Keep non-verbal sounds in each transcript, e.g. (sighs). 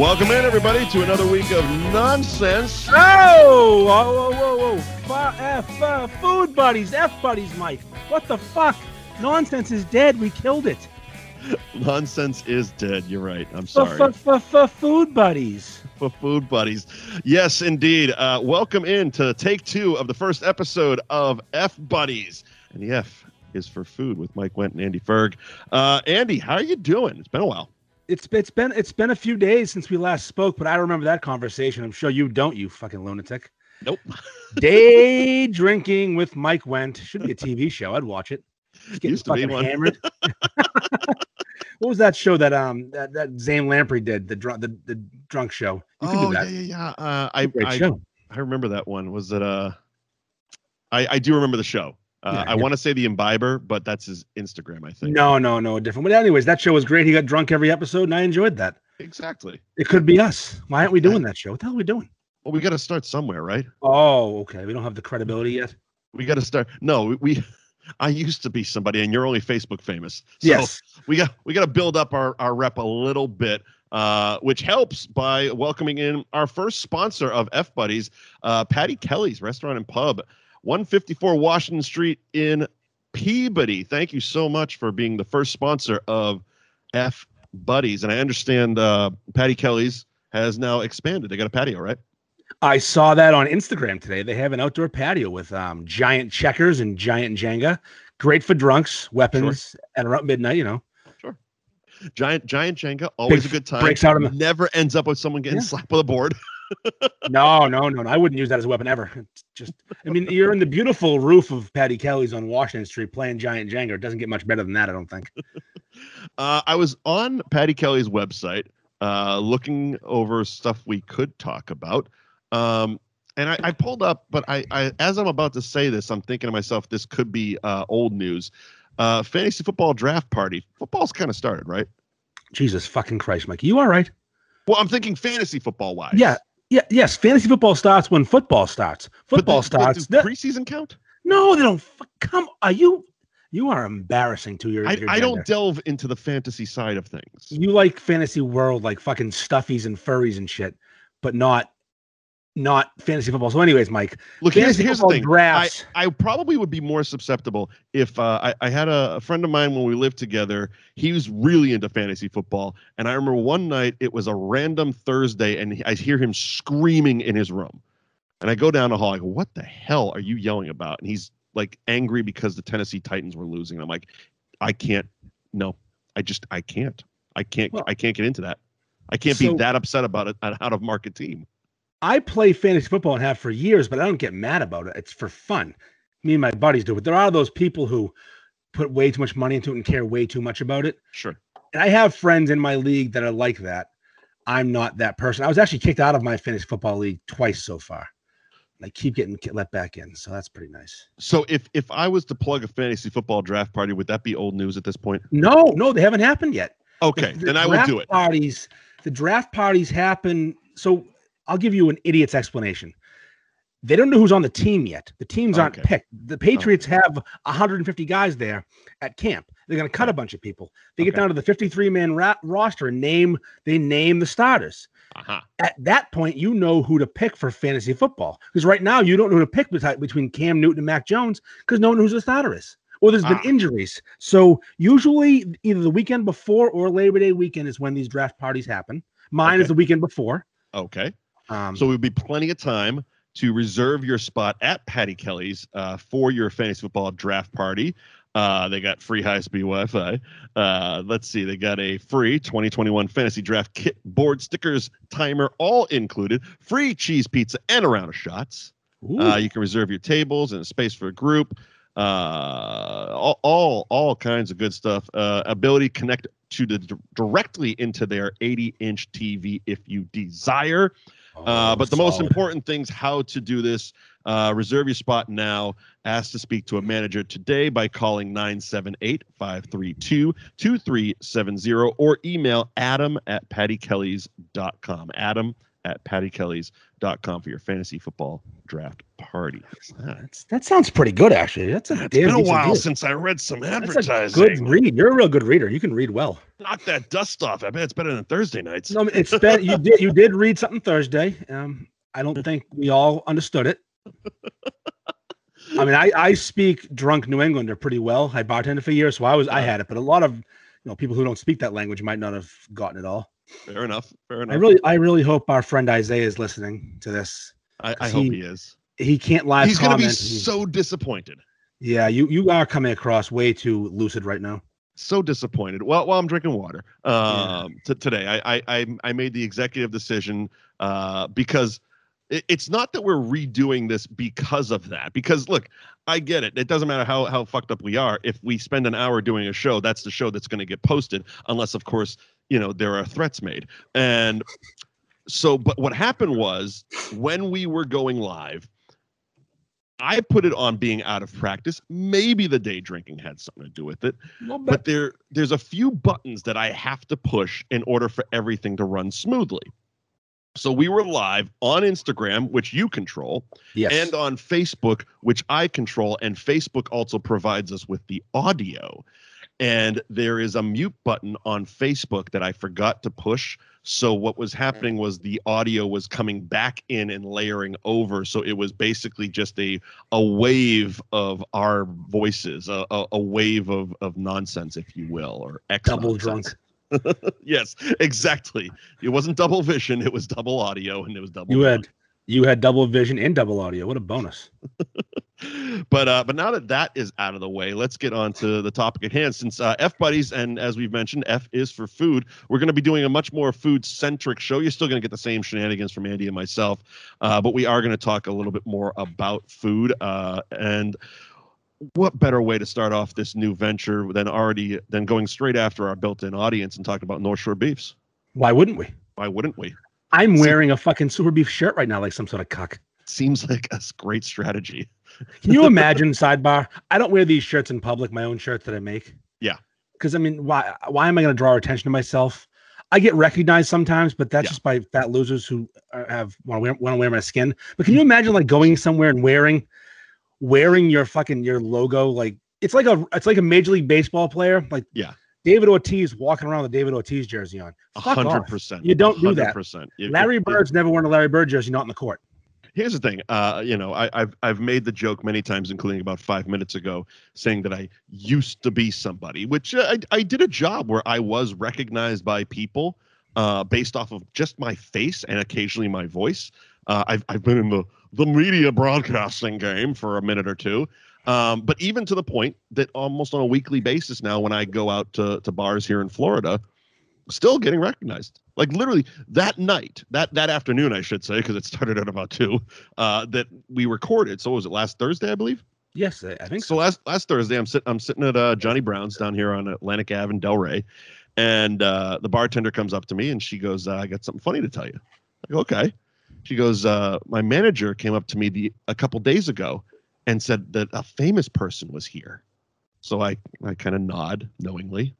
Welcome in, everybody, to another week of nonsense. Oh, whoa, whoa, whoa, whoa. F, F uh, food buddies, F buddies, Mike. What the fuck? Nonsense is dead. We killed it. Nonsense is dead. You're right. I'm sorry. f, f, f, food buddies. For food buddies. Yes, indeed. Uh, welcome in to take two of the first episode of F Buddies. And the F is for food with Mike Wendt and Andy Ferg. Uh, Andy, how are you doing? It's been a while. It's it's been it's been a few days since we last spoke, but I remember that conversation. I'm sure you don't, you fucking lunatic. Nope. (laughs) Day drinking with Mike Wendt should be a TV show. I'd watch it. Just getting Used to be fucking hammered. (laughs) what was that show that um that, that Zane Lamprey did the drunk the, the drunk show? You oh, do that. yeah, yeah, yeah. Uh, I, Great I, show. I remember that one. Was it uh I, I do remember the show. Uh, Yeah, I want to say the Imbiber, but that's his Instagram, I think. No, no, no, different. But anyways, that show was great. He got drunk every episode, and I enjoyed that. Exactly. It could be us. Why aren't we doing that show? What the hell are we doing? Well, we got to start somewhere, right? Oh, okay. We don't have the credibility yet. We got to start. No, we, we. (laughs) I used to be somebody, and you're only Facebook famous. So yes. we got we got to build up our our rep a little bit, uh, which helps by welcoming in our first sponsor of F Buddies, uh, Patty Kelly's Restaurant and Pub, 154 Washington Street in Peabody. Thank you so much for being the first sponsor of F Buddies, and I understand uh, Patty Kelly's has now expanded. They got a patio, right? I saw that on Instagram today. They have an outdoor patio with um, giant checkers and giant Jenga. Great for drunks, weapons at around midnight, you know. Sure. Giant Giant Jenga, always Big a good time. breaks out of the- Never ends up with someone getting Yeah. slapped with a board. (laughs) No, no, no, no. I wouldn't use that as a weapon ever. It's just, I mean, you're in the beautiful roof of Patty Kelly's on Washington Street playing giant Jenga. It doesn't get much better than that, I don't think. (laughs) Uh, I was on Patty Kelly's website uh, looking over stuff we could talk about. Um, and I, I pulled up, but I, I, as I'm about to say this, I'm thinking to myself, this could be uh, old news. Uh, fantasy football draft party. Football's kind of started, right? Jesus fucking Christ, Mike. You all right? Well, I'm thinking fantasy football wise. Yeah. Yeah, yes. Fantasy football starts when football starts. But Football but starts. the- preseason count? no, they don't. Come, are you? You are embarrassing to your. I, your I don't delve into the fantasy side of things. You like fantasy world, like fucking stuffies and furries and shit, but not, not fantasy football. So, anyways, Mike, Look, here's, here's the thing. I. I probably would be more susceptible if uh, I, I had a, a friend of mine when we lived together. He was really into fantasy football, and I remember one night it was a random Thursday, and he- I hear him screaming in his room, and I go down the hall. I go, "What the hell are you yelling about?" And he's like angry because the Tennessee Titans were losing. And I'm like, "I can't. No, I just I can't. I can't. Well- I can't get into that. I can't So- be that upset about it, an out of market team." I play fantasy football and have for years, but I don't get mad about it. It's for fun. Me and my buddies do. But there are those people who put way too much money into it and care way too much about it. Sure. And I have friends in my league that are like that. I'm not that person. I was actually kicked out of my fantasy football league twice so far. I keep getting let back in, so that's pretty nice. So if if I was to plug a fantasy football draft party, would that be old news at this point? No, no, they haven't happened yet. Okay, the then I will do it. Parties, the draft parties happen. So I'll give you an idiot's explanation. They don't know who's on the team yet. The teams aren't Okay. picked. The Patriots have 150 guys there at camp. They're going to cut a bunch of people. They get down to the 53 man ra- roster and name. They name the starters. Uh-huh. At that point, you know who to pick for fantasy football. Because right now, you don't know who to pick between Cam Newton and Mac Jones because no one knows who the starter is. Or there's been Ah. injuries. So usually, either the weekend before or Labor Day weekend is when these draft parties happen. Mine Okay. is the weekend before. Okay. Um, So it would be plenty of time to reserve your spot at Patty Kelly's uh, for your fantasy football draft party. Uh, they got free high speed Wi Fi. Uh, let's see, they got a free 2021 fantasy draft kit, board stickers, timer, all included, free cheese pizza, and a round of shots. Uh, you can reserve your tables and a space for a group. Uh, all, all, all kinds of good stuff. Uh, ability to connect to the directly into their 80 inch TV if you desire. Uh, oh, but the most important things how to do this uh, reserve your spot now. Ask to speak to a manager today by calling 978-532-2370 or email adam at pattykellys.com adam at pattykellys.com for your fantasy football draft party. That? That's, that sounds pretty good, actually. That's a It's been a while since I read some That's a advertising. good read. You're a real good reader. You can read well. Knock that dust off. I bet it's better than Thursday nights. No, it's been, you did you did read something Thursday. Um, I don't think we all understood it. I mean, I, I speak drunk New Englander pretty well. I bartended for years, so I was I had it, but a lot of you know people who don't speak that language might not have gotten it all. Fair enough. Fair enough. I really I really hope our friend Isaiah is listening to this. I, I he- hope he is. He can't live He's going to be so disappointed. yeah, you you are coming across way too lucid right now. So disappointed. Well, while I'm drinking water Yeah. um, t- today, I, I I I made the executive decision uh, because it, it's not that we're redoing this because of that. Because look, I get it. It doesn't matter how how fucked up we are. If we spend an hour doing a show, that's the show that's going to get posted, unless of course you know there are threats made. And so, but what happened was when we were going live. I put it on being out of practice. Maybe the day drinking had something to do with it but there there's a few buttons that I have to push in order for everything to run smoothly. So we were live on Instagram, which you control, yes, and on Facebook, which I control, and Facebook also provides us with the audio. And there is a mute button on Facebook that I forgot to push. So what was hmm. happening was the audio was coming back in and layering over. So it was basically just a a wave of our voices, a, a, a wave of of nonsense, if you will, or X double nonsense. drunk. (laughs) yes, exactly. It wasn't double vision; it was double audio, and it was double. You drunk. had you had double vision and double audio. What a bonus! (laughs) but uh, but now that that is out of the way, let's get on to the topic at hand. Since uh, F buddies, and as we've mentioned, F is for food. We're going to be doing a much more food centric show. You're still going to get the same shenanigans from Andy and myself, uh, but we are going to talk a little bit more about food. Uh, and what better way to start off this new venture than already than going straight after our built-in audience and talking about North Shore beefs? Why wouldn't we? Why wouldn't we? I'm wearing a fucking super beef shirt right now, like some sort of cock. Seems like a great strategy. (laughs) Can you imagine sidebar? I don't wear these shirts in public, my own shirts that I make. Yeah. Because I mean, why why am I going to draw attention to myself? I get recognized sometimes, but that's Yeah. just by fat losers who uh, have want to wear want to wear my skin. But can you imagine like going somewhere and wearing wearing your fucking your logo like it's like a it's like a major league baseball player like Yeah. David Ortiz walking around with a David Ortiz jersey on. Hundred percent. You don't do that. Percent. Larry Bird's never worn a Larry Bird jersey, not in the court. Here's the thing. Uh, you know, I, I've I've made the joke many times, including about five minutes ago, saying that I used to be somebody, which uh, I I did a job where I was recognized by people uh, based off of just my face and occasionally my voice. Uh, I've I've been in the the media broadcasting game for a minute or two. Um, but even to the point that almost on a weekly basis now, when I go out to, to bars here in Florida, still getting recognized. Like literally that night, that that afternoon, I should say, because it started at about two, uh, that we recorded. So was it last Thursday, I believe? Yes, I I think So so. last last Thursday, I'm sitting I'm sitting at uh, Johnny Brown's down here on Atlantic Ave in Delray, and uh, the bartender comes up to me and she goes, uh, "I got something funny to tell you." I go, "Okay." She goes, uh, "My manager came up to me the a couple days ago and said that a famous person was here." So I I kind of nod knowingly,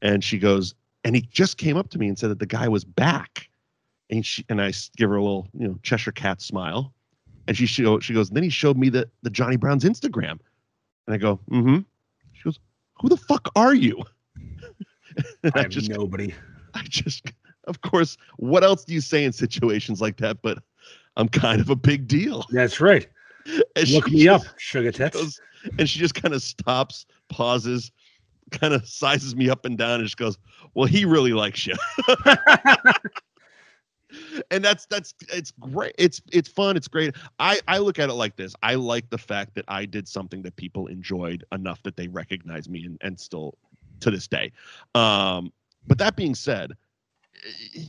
and she goes, and he just came up to me and said that the guy was back, and she and I give her a little you know Cheshire cat smile, and she show, she goes, then he showed me the the Johnny Brown's Instagram, and I go, mm-hmm. She goes, who the fuck are you? (laughs) I I just (laughs) nobody. I just of course, what else do you say in situations like that? But I'm kind of a big deal. That's right. (laughs) And Look me up, sugar tits. goes- and she just kind of stops, pauses, (laughs) kind of sizes me up and down, and just goes, "Well, he really likes you." (laughs) and that's that's it's great it's it's fun it's great i i look at it like this i like the fact that i did something that people enjoyed enough that they recognize me and, and still to this day um but that being said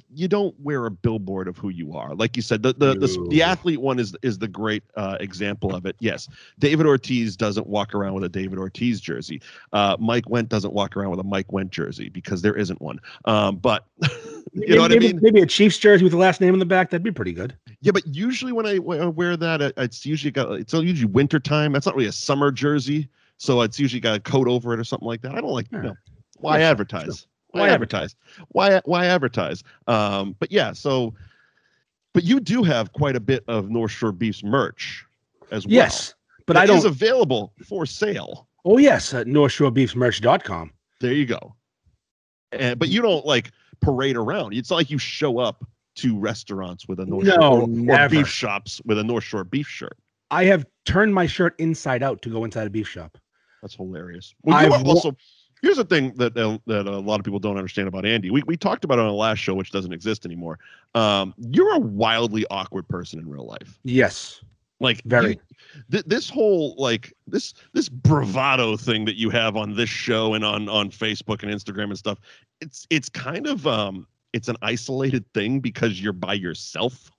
you don't wear a billboard of who you are like you said the the the, the athlete one is is the great uh, example of it yes david ortiz doesn't walk around with a david ortiz jersey uh, mike wendt doesn't walk around with a mike wendt jersey because there isn't one um, but (laughs) you know what i maybe, mean maybe a Chiefs jersey with the last name in the back. That'd be pretty good. yeah, but usually when I, when I wear that, it- it's usually got it's usually winter time. That's not really a summer jersey, so it's usually got a coat over it or something like that. I don't like. Yeah. No, why Yeah, sure, advertise? Why, advertise? Why why advertise? Um, but yeah, so, but you do have quite a bit of North Shore Beefs merch. as well. Yes, but I don't. available for sale. oh yes, at NorthshoreBeefsMerch.com. There you go. And but you don't like parade around. It's not like you show up to restaurants with a North No, Shore or, or beef shops with a North Shore beef shirt. I have turned my shirt inside out to go inside a beef shop. That's hilarious. Well, you I've also here's the thing that uh, that a lot of people don't understand about Andy. We we talked about it on the last show, which doesn't exist anymore. Um, you're a wildly awkward person in real life. Yes, Like Very. you- th- this whole like this this bravado thing that you have on this show and on on Facebook and Instagram and stuff. It's it's kind of um it's an isolated thing because you're by yourself.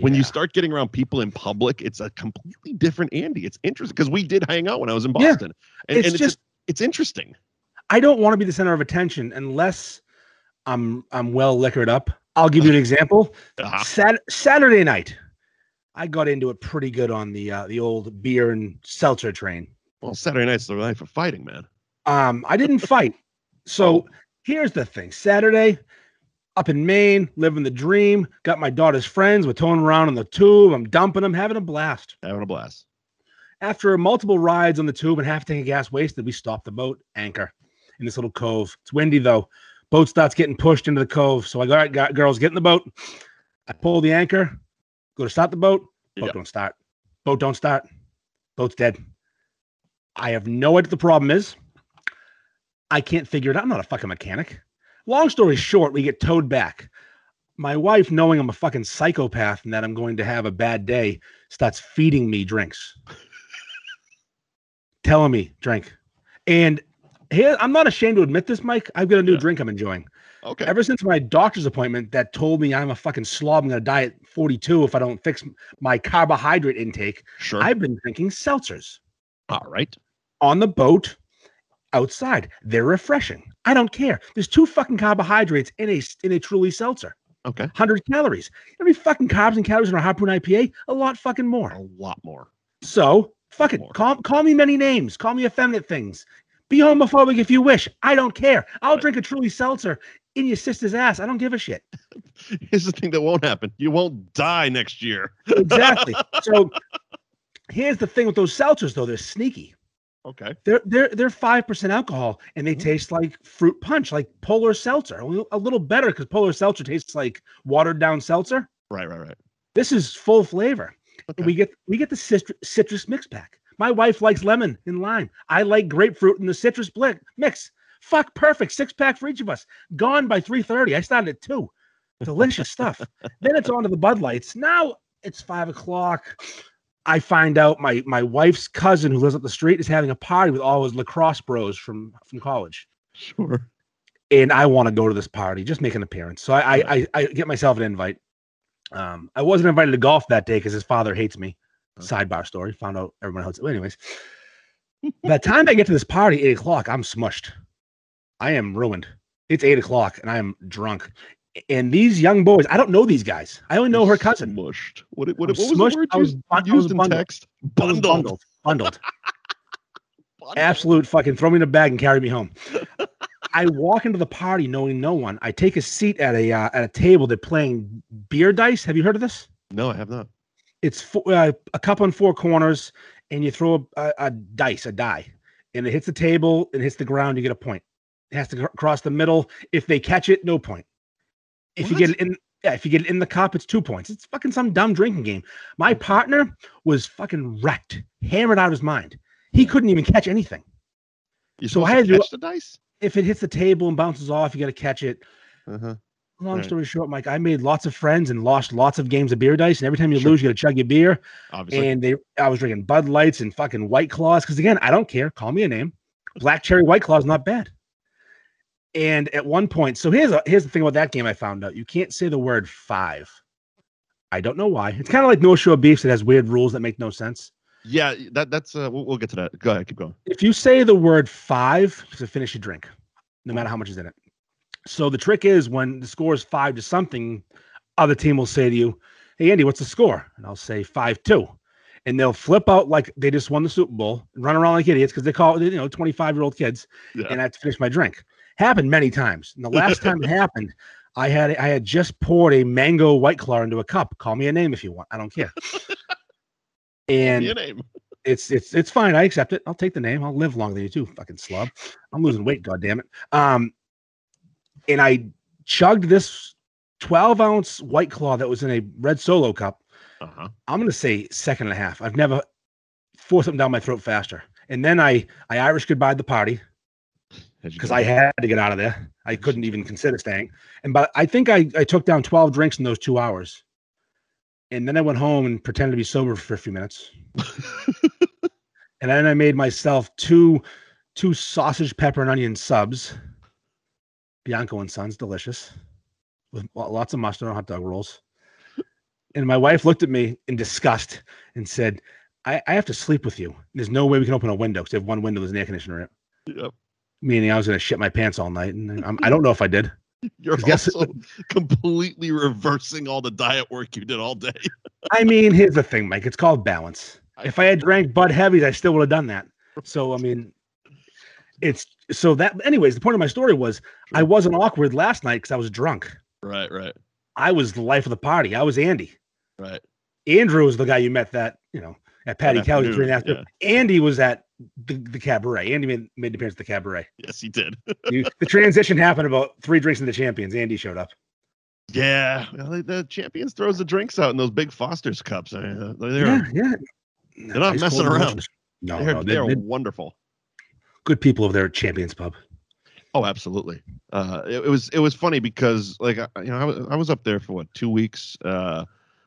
When you start getting around people in public, it's a completely different Andy. It's interesting because we did hang out when I was in Yeah. Boston, and, it's and just it's interesting. I don't want to be the center of attention unless I'm I'm well liquored up. I'll give you an example. Ah, Sat- Saturday night, I got into it pretty good on the uh, the old beer and seltzer train. well, Saturday night's the night for fighting, man. Um, I didn't (laughs) fight. So Oh. here's the thing: Saturday, up in Maine, living the dream. Got my daughter's friends. We're towing around on the tube. I'm dumping them, having a blast. Having a blast. After multiple rides on the tube and half a tank of gas wasted, we stop the boat, anchor in this little cove. It's windy though. Boat starts getting pushed into the cove. So I got, got girls get in the boat. I pull the anchor, go to start the boat. Boat Yeah. don't start. Boat don't start. Boat's dead. I have no idea what the problem is. I can't figure it out. I'm not a fucking mechanic. Long story short, we get towed back. My wife, knowing I'm a fucking psychopath and that I'm going to have a bad day, starts feeding me drinks (laughs) telling me drink. And here, I'm not ashamed to admit this, Mike. I've got a new Yeah. drink I'm enjoying. Okay. Ever since my doctor's appointment that told me I'm a fucking slob, I'm gonna die at 42 if I don't fix my carbohydrate intake. sure. I've been drinking seltzers All right. on the boat outside. They're refreshing. I don't care. There's two fucking carbohydrates in a in a truly seltzer. Okay. 100 calories. Every fucking carbs and calories in a harpoon IPA, a lot fucking more. A lot more. So fuck it. More. Call call me many names. Call me effeminate things. Be homophobic if you wish. I don't care. I'll drink a truly seltzer in your sister's ass. I don't give a shit. (laughs) Here's the thing that won't happen. You won't die next year. Exactly. (laughs) so here's the thing with those seltzers though, they're sneaky. Okay. They're they're they're five percent alcohol and they Mhm. taste like fruit punch, like polar seltzer. A little better because polar seltzer tastes like watered down seltzer. Right. Right. Right. This is full flavor. Okay. We get we get the citrus, citrus mix pack. My wife likes lemon and lime. I like grapefruit and the citrus bli- mix. Fuck, perfect. Six pack for each of us. Gone by three thirty. I started at two. Delicious stuff. (laughs) then it's on to the Bud Lights. Now it's five o'clock. I find out my my wife's cousin who lives up the street is having a party with all his lacrosse bros from from college, Sure. and I want to go to this party, just make an appearance. So I I, I, I get myself an invite. Um, I wasn't invited to golf that day because his father hates me. Okay. Sidebar story. Found out everyone else. Well, anyways, (laughs) by the time I get to this party, eight o'clock, I'm smushed. I am ruined. It's eight o'clock and I am drunk. And these young boys, I don't know these guys. I only know her cousin. Smushed. What, what, I'm what was smushed. the word I was used, bun- I used was in bundled. text? I was Bundled. bundled. Bundled. (laughs) Bundled. Absolute fucking throw me in a bag and carry me home. I walk into the party knowing no one. I take a seat at a uh, at a table. They're playing beer dice. Have you heard of this? No, I have not. It's four, uh, a cup on four corners, and you throw a, a, a dice, a die, and it hits the table and hits the ground. You get a point. It has to cr- cross the middle. If they catch it, no point. If you get it in, yeah, if you get it in the cup, it's two points. It's fucking some dumb drinking game. My partner was fucking wrecked, hammered out of his mind. He couldn't even catch anything. You So I had to catch the dice? If it hits the table and bounces off, you got to catch it. Uh-huh. Long story short, Mike, I made lots of friends and lost lots of games of beer dice. And every time you Sure. lose, you got to chug your beer. Obviously. and they I was drinking Bud Lights and fucking White Claws because again I don't care. Call me a name. Black Cherry White Claw is not bad. And at one point, so here's a, here's the thing about that game I found out: you can't say the word five. I don't know why. It's kind of like North Shore Beefs It has weird rules that make no sense. yeah, that that's uh we'll, we'll get to that. Go ahead, keep going. If you say the word five, to finish your drink, no matter how much is in it. So the trick is when the score is five to something, other team will say to you, "Hey Andy, what's the score?" And I'll say five two, and they'll flip out like they just won the Super Bowl run around like idiots because they call it, you know twenty five year old kids, Yeah. and I have to finish my drink. Happened many times. And the last time it (laughs) happened, I had I had just poured a mango white claw into a cup. Call me a name if you want. I don't care. (laughs) And Your name. it's it's it's fine. I accept it. I'll take the name. I'll live longer than you too, fucking slob. I'm losing weight, god damn it. Um, and I chugged this 12 ounce white claw that was in a red solo cup. Uh-huh. I'm gonna say second and a half. I've never forced something down my throat faster. And then I I Irish goodbye the party because? I had to get out of there. I couldn't even consider staying. And but I think I, I took down 12 drinks in those two hours. And then I went home and pretended to be sober for a few minutes. (laughs) and then I made myself two two sausage, pepper, and onion subs. Bianco and Sons, delicious. With lots of mustard on hot dog rolls. And my wife looked at me in disgust and said, I, I have to sleep with you. There's no way we can open a window because we have one window, there's an air conditioner in it Yep. meaning I was going to shit my pants all night, and I'm, I don't know if I did. (laughs) You're Guess- also (laughs) completely reversing all the diet work you did all day. (laughs) I mean, here's the thing, Mike. It's called balance. If I had drank Bud Heavies, I still would have done that. So I mean, it's so that. Anyways, the point of my story was I wasn't awkward last night because I was drunk. Right, right, I was the life of the party. I was Andy. right. Andrew was the guy you met that you know at Patty Kelly's three and a half. afternoon, Andy was at the, the cabaret. Andy made, made the appearance at the cabaret. Yes, he did. (laughs) You, the transition happened about three drinks into the champions. Andy showed up. Yeah, well, the- champions throws the drinks out in those big Foster's cups. I mean, uh, they're yeah, yeah. they're not messing around. No, they're, no, they're they're, they're wonderful. Good people over there at Champions Pub. Oh, absolutely. Uh, it, it was it was funny because like you know I was, I was up there for what two weeks. Uh,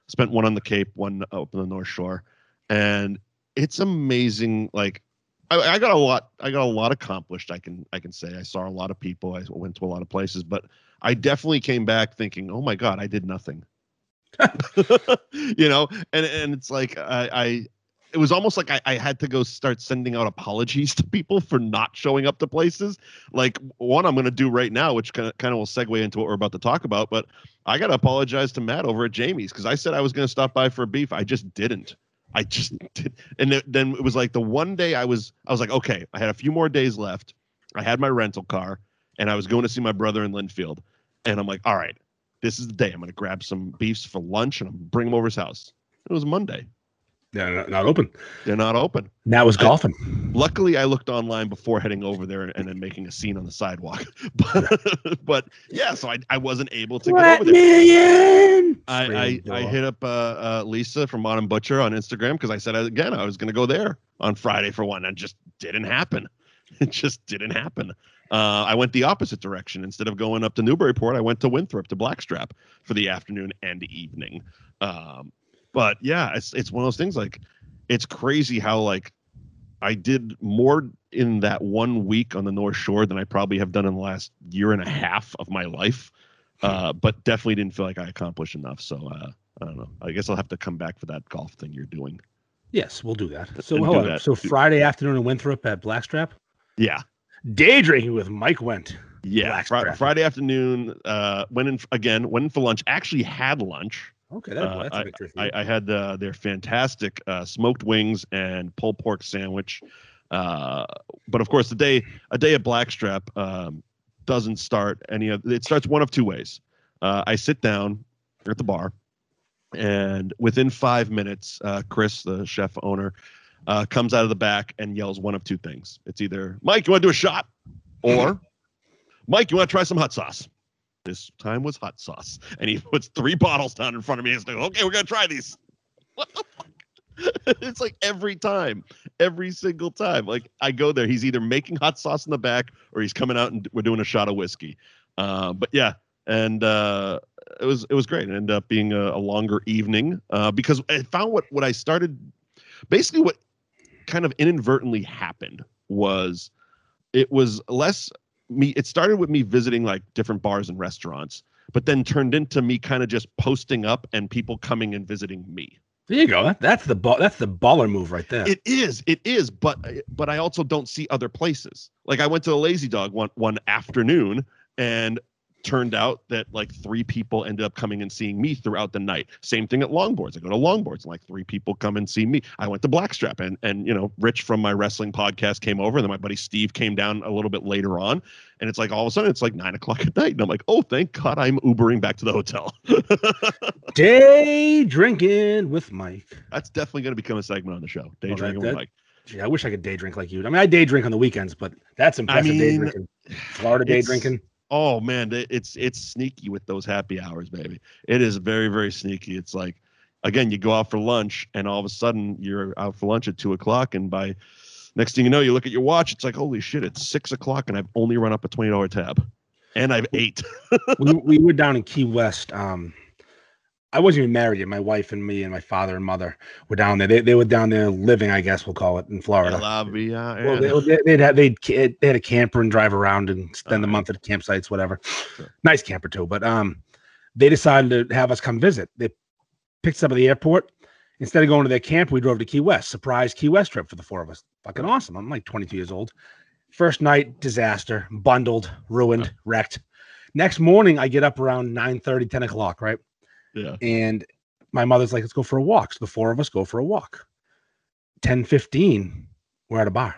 spent one on the Cape, one up on the North Shore, and it's amazing. Like I, I got a lot I got a lot accomplished. I can I can say I saw a lot of people. I went to a lot of places, but I definitely came back thinking, oh my god, I did nothing. (laughs) (laughs) you know, and and it's like I, I it was almost like I, I had to go start sending out apologies (laughs) to people for not showing up to places. Like one I'm going to do right now, which kind of kind of will segue into what we're about to talk about. But I got to apologize to Matt over at Jamie's because I said I was going to stop by for a beef. I just didn't. I just (laughs) did. And th- then it was like the one day I was I was like, okay, I had a few more days left. I had my rental car and I was going to see my brother in Lynnfield. And I'm like, all right, this is the day. I'm going to grab some beefs for lunch and I'm bring them over his house. It was Monday. They're not, not open. They're not open. Now That was I- golfing. Luckily, I looked online before heading over there and then making a scene on the sidewalk. (laughs) But, (laughs) but yeah, so I, I wasn't able to get over there. million. I, I, I hit up uh, uh, Lisa from Modern Butcher on Instagram because I said again I was going to go there on Friday for one. And just didn't happen. (laughs) It just didn't happen. Uh, I went the opposite direction. Instead of going up to Newburyport, I went to Winthrop to Blackstrap for the afternoon and evening. Um, but yeah, it's it's one of those things like it's crazy how like I did more in that one week on the North Shore than I probably have done in the last year and a half of my life. Uh, but definitely didn't feel like I accomplished enough. So uh, I don't know. I guess I'll have to come back for that golf thing you're doing. Yes, we'll do that. So And do hold on. that. So Friday afternoon in Winthrop at Blackstrap. Yeah, Day drinking with Mike Wendt. yeah. Blackstrap. Friday afternoon, uh, went in again. Went in for lunch. Actually had lunch. Okay, that, Uh, that's a victory. for I. I had uh, their fantastic uh, smoked wings and pulled pork sandwich. Uh, but of course, the day a day at Blackstrap um, doesn't start any of. It starts one of two ways. Uh, I sit down at the bar, and within five minutes, uh, Chris, the chef owner, uh, comes out of the back and yells one of two things. It's either Mike, you want to do a shot, (laughs) or Mike, you want to try some hot sauce. This time was hot sauce, and he (laughs) puts three bottles down in front of me. He's like, "Okay, we're gonna try these." (laughs) What the fuck? (laughs) it's like every time, every single time. Like I go there, he's either making hot sauce in the back or he's coming out and we're doing a shot of whiskey. Uh, but yeah, and uh, it was it was great. It ended up being a, a longer evening uh, because I found what what I started, basically what kind of inadvertently happened was it was less me. It started with me visiting like different bars and restaurants, but then turned into me kind of just posting up and people coming and visiting me. there you go. That, that's the ball. That's the baller move right there. It is, it is, but but I also don't see other places. Like I went to the Lazy Dog one one afternoon, and turned out that like three people ended up coming and seeing me throughout the night. Same thing at longboards. I go to longboards and like three people come and see me. I went to Blackstrap and and you know Rich from my wrestling podcast came over and then my buddy Steve came down a little bit later on and it's like all of a sudden it's like nine o'clock at night and I'm like oh thank God I'm Ubering back to the hotel. (laughs) Day drinking with Mike. That's definitely going to become a segment on the show. Day drinking that- with Mike. Gee, I wish I could day drink like you. I mean, I day drink on the weekends, but that's impressive day mean, drinking. Florida day drinking. Oh man, it's it's sneaky with those happy hours, baby. It is very very sneaky. It's like, again, you go out for lunch, and all of a sudden you're out for lunch at two o'clock, and by next thing you know, you look at your watch. It's like, holy shit, it's six o'clock, and I've only run up a twenty dollar tab, and I've ate. (laughs) we, we were down in Key West. Um, I wasn't even married yet. My wife and me and my father and mother were down there. They, they were down there living, I guess we'll call it, in Florida. La vida, Well, they, they'd had they'd they had a camper and drive around and spend the Okay. month at campsites, whatever. Sure. Nice camper too. But um, they decided to have us come visit. They picked us up at the airport. Instead of going to their camp, we drove to Key West. Surprise Key West trip for the four of us. Fucking awesome. I'm like 22 years old. First night, disaster, bundled, ruined, wrecked. Next morning, I get up around 9 30, 10 o'clock, right? Yeah. And my mother's like, let's go for a walk. So the four of us go for a walk. 10 15, we're at a bar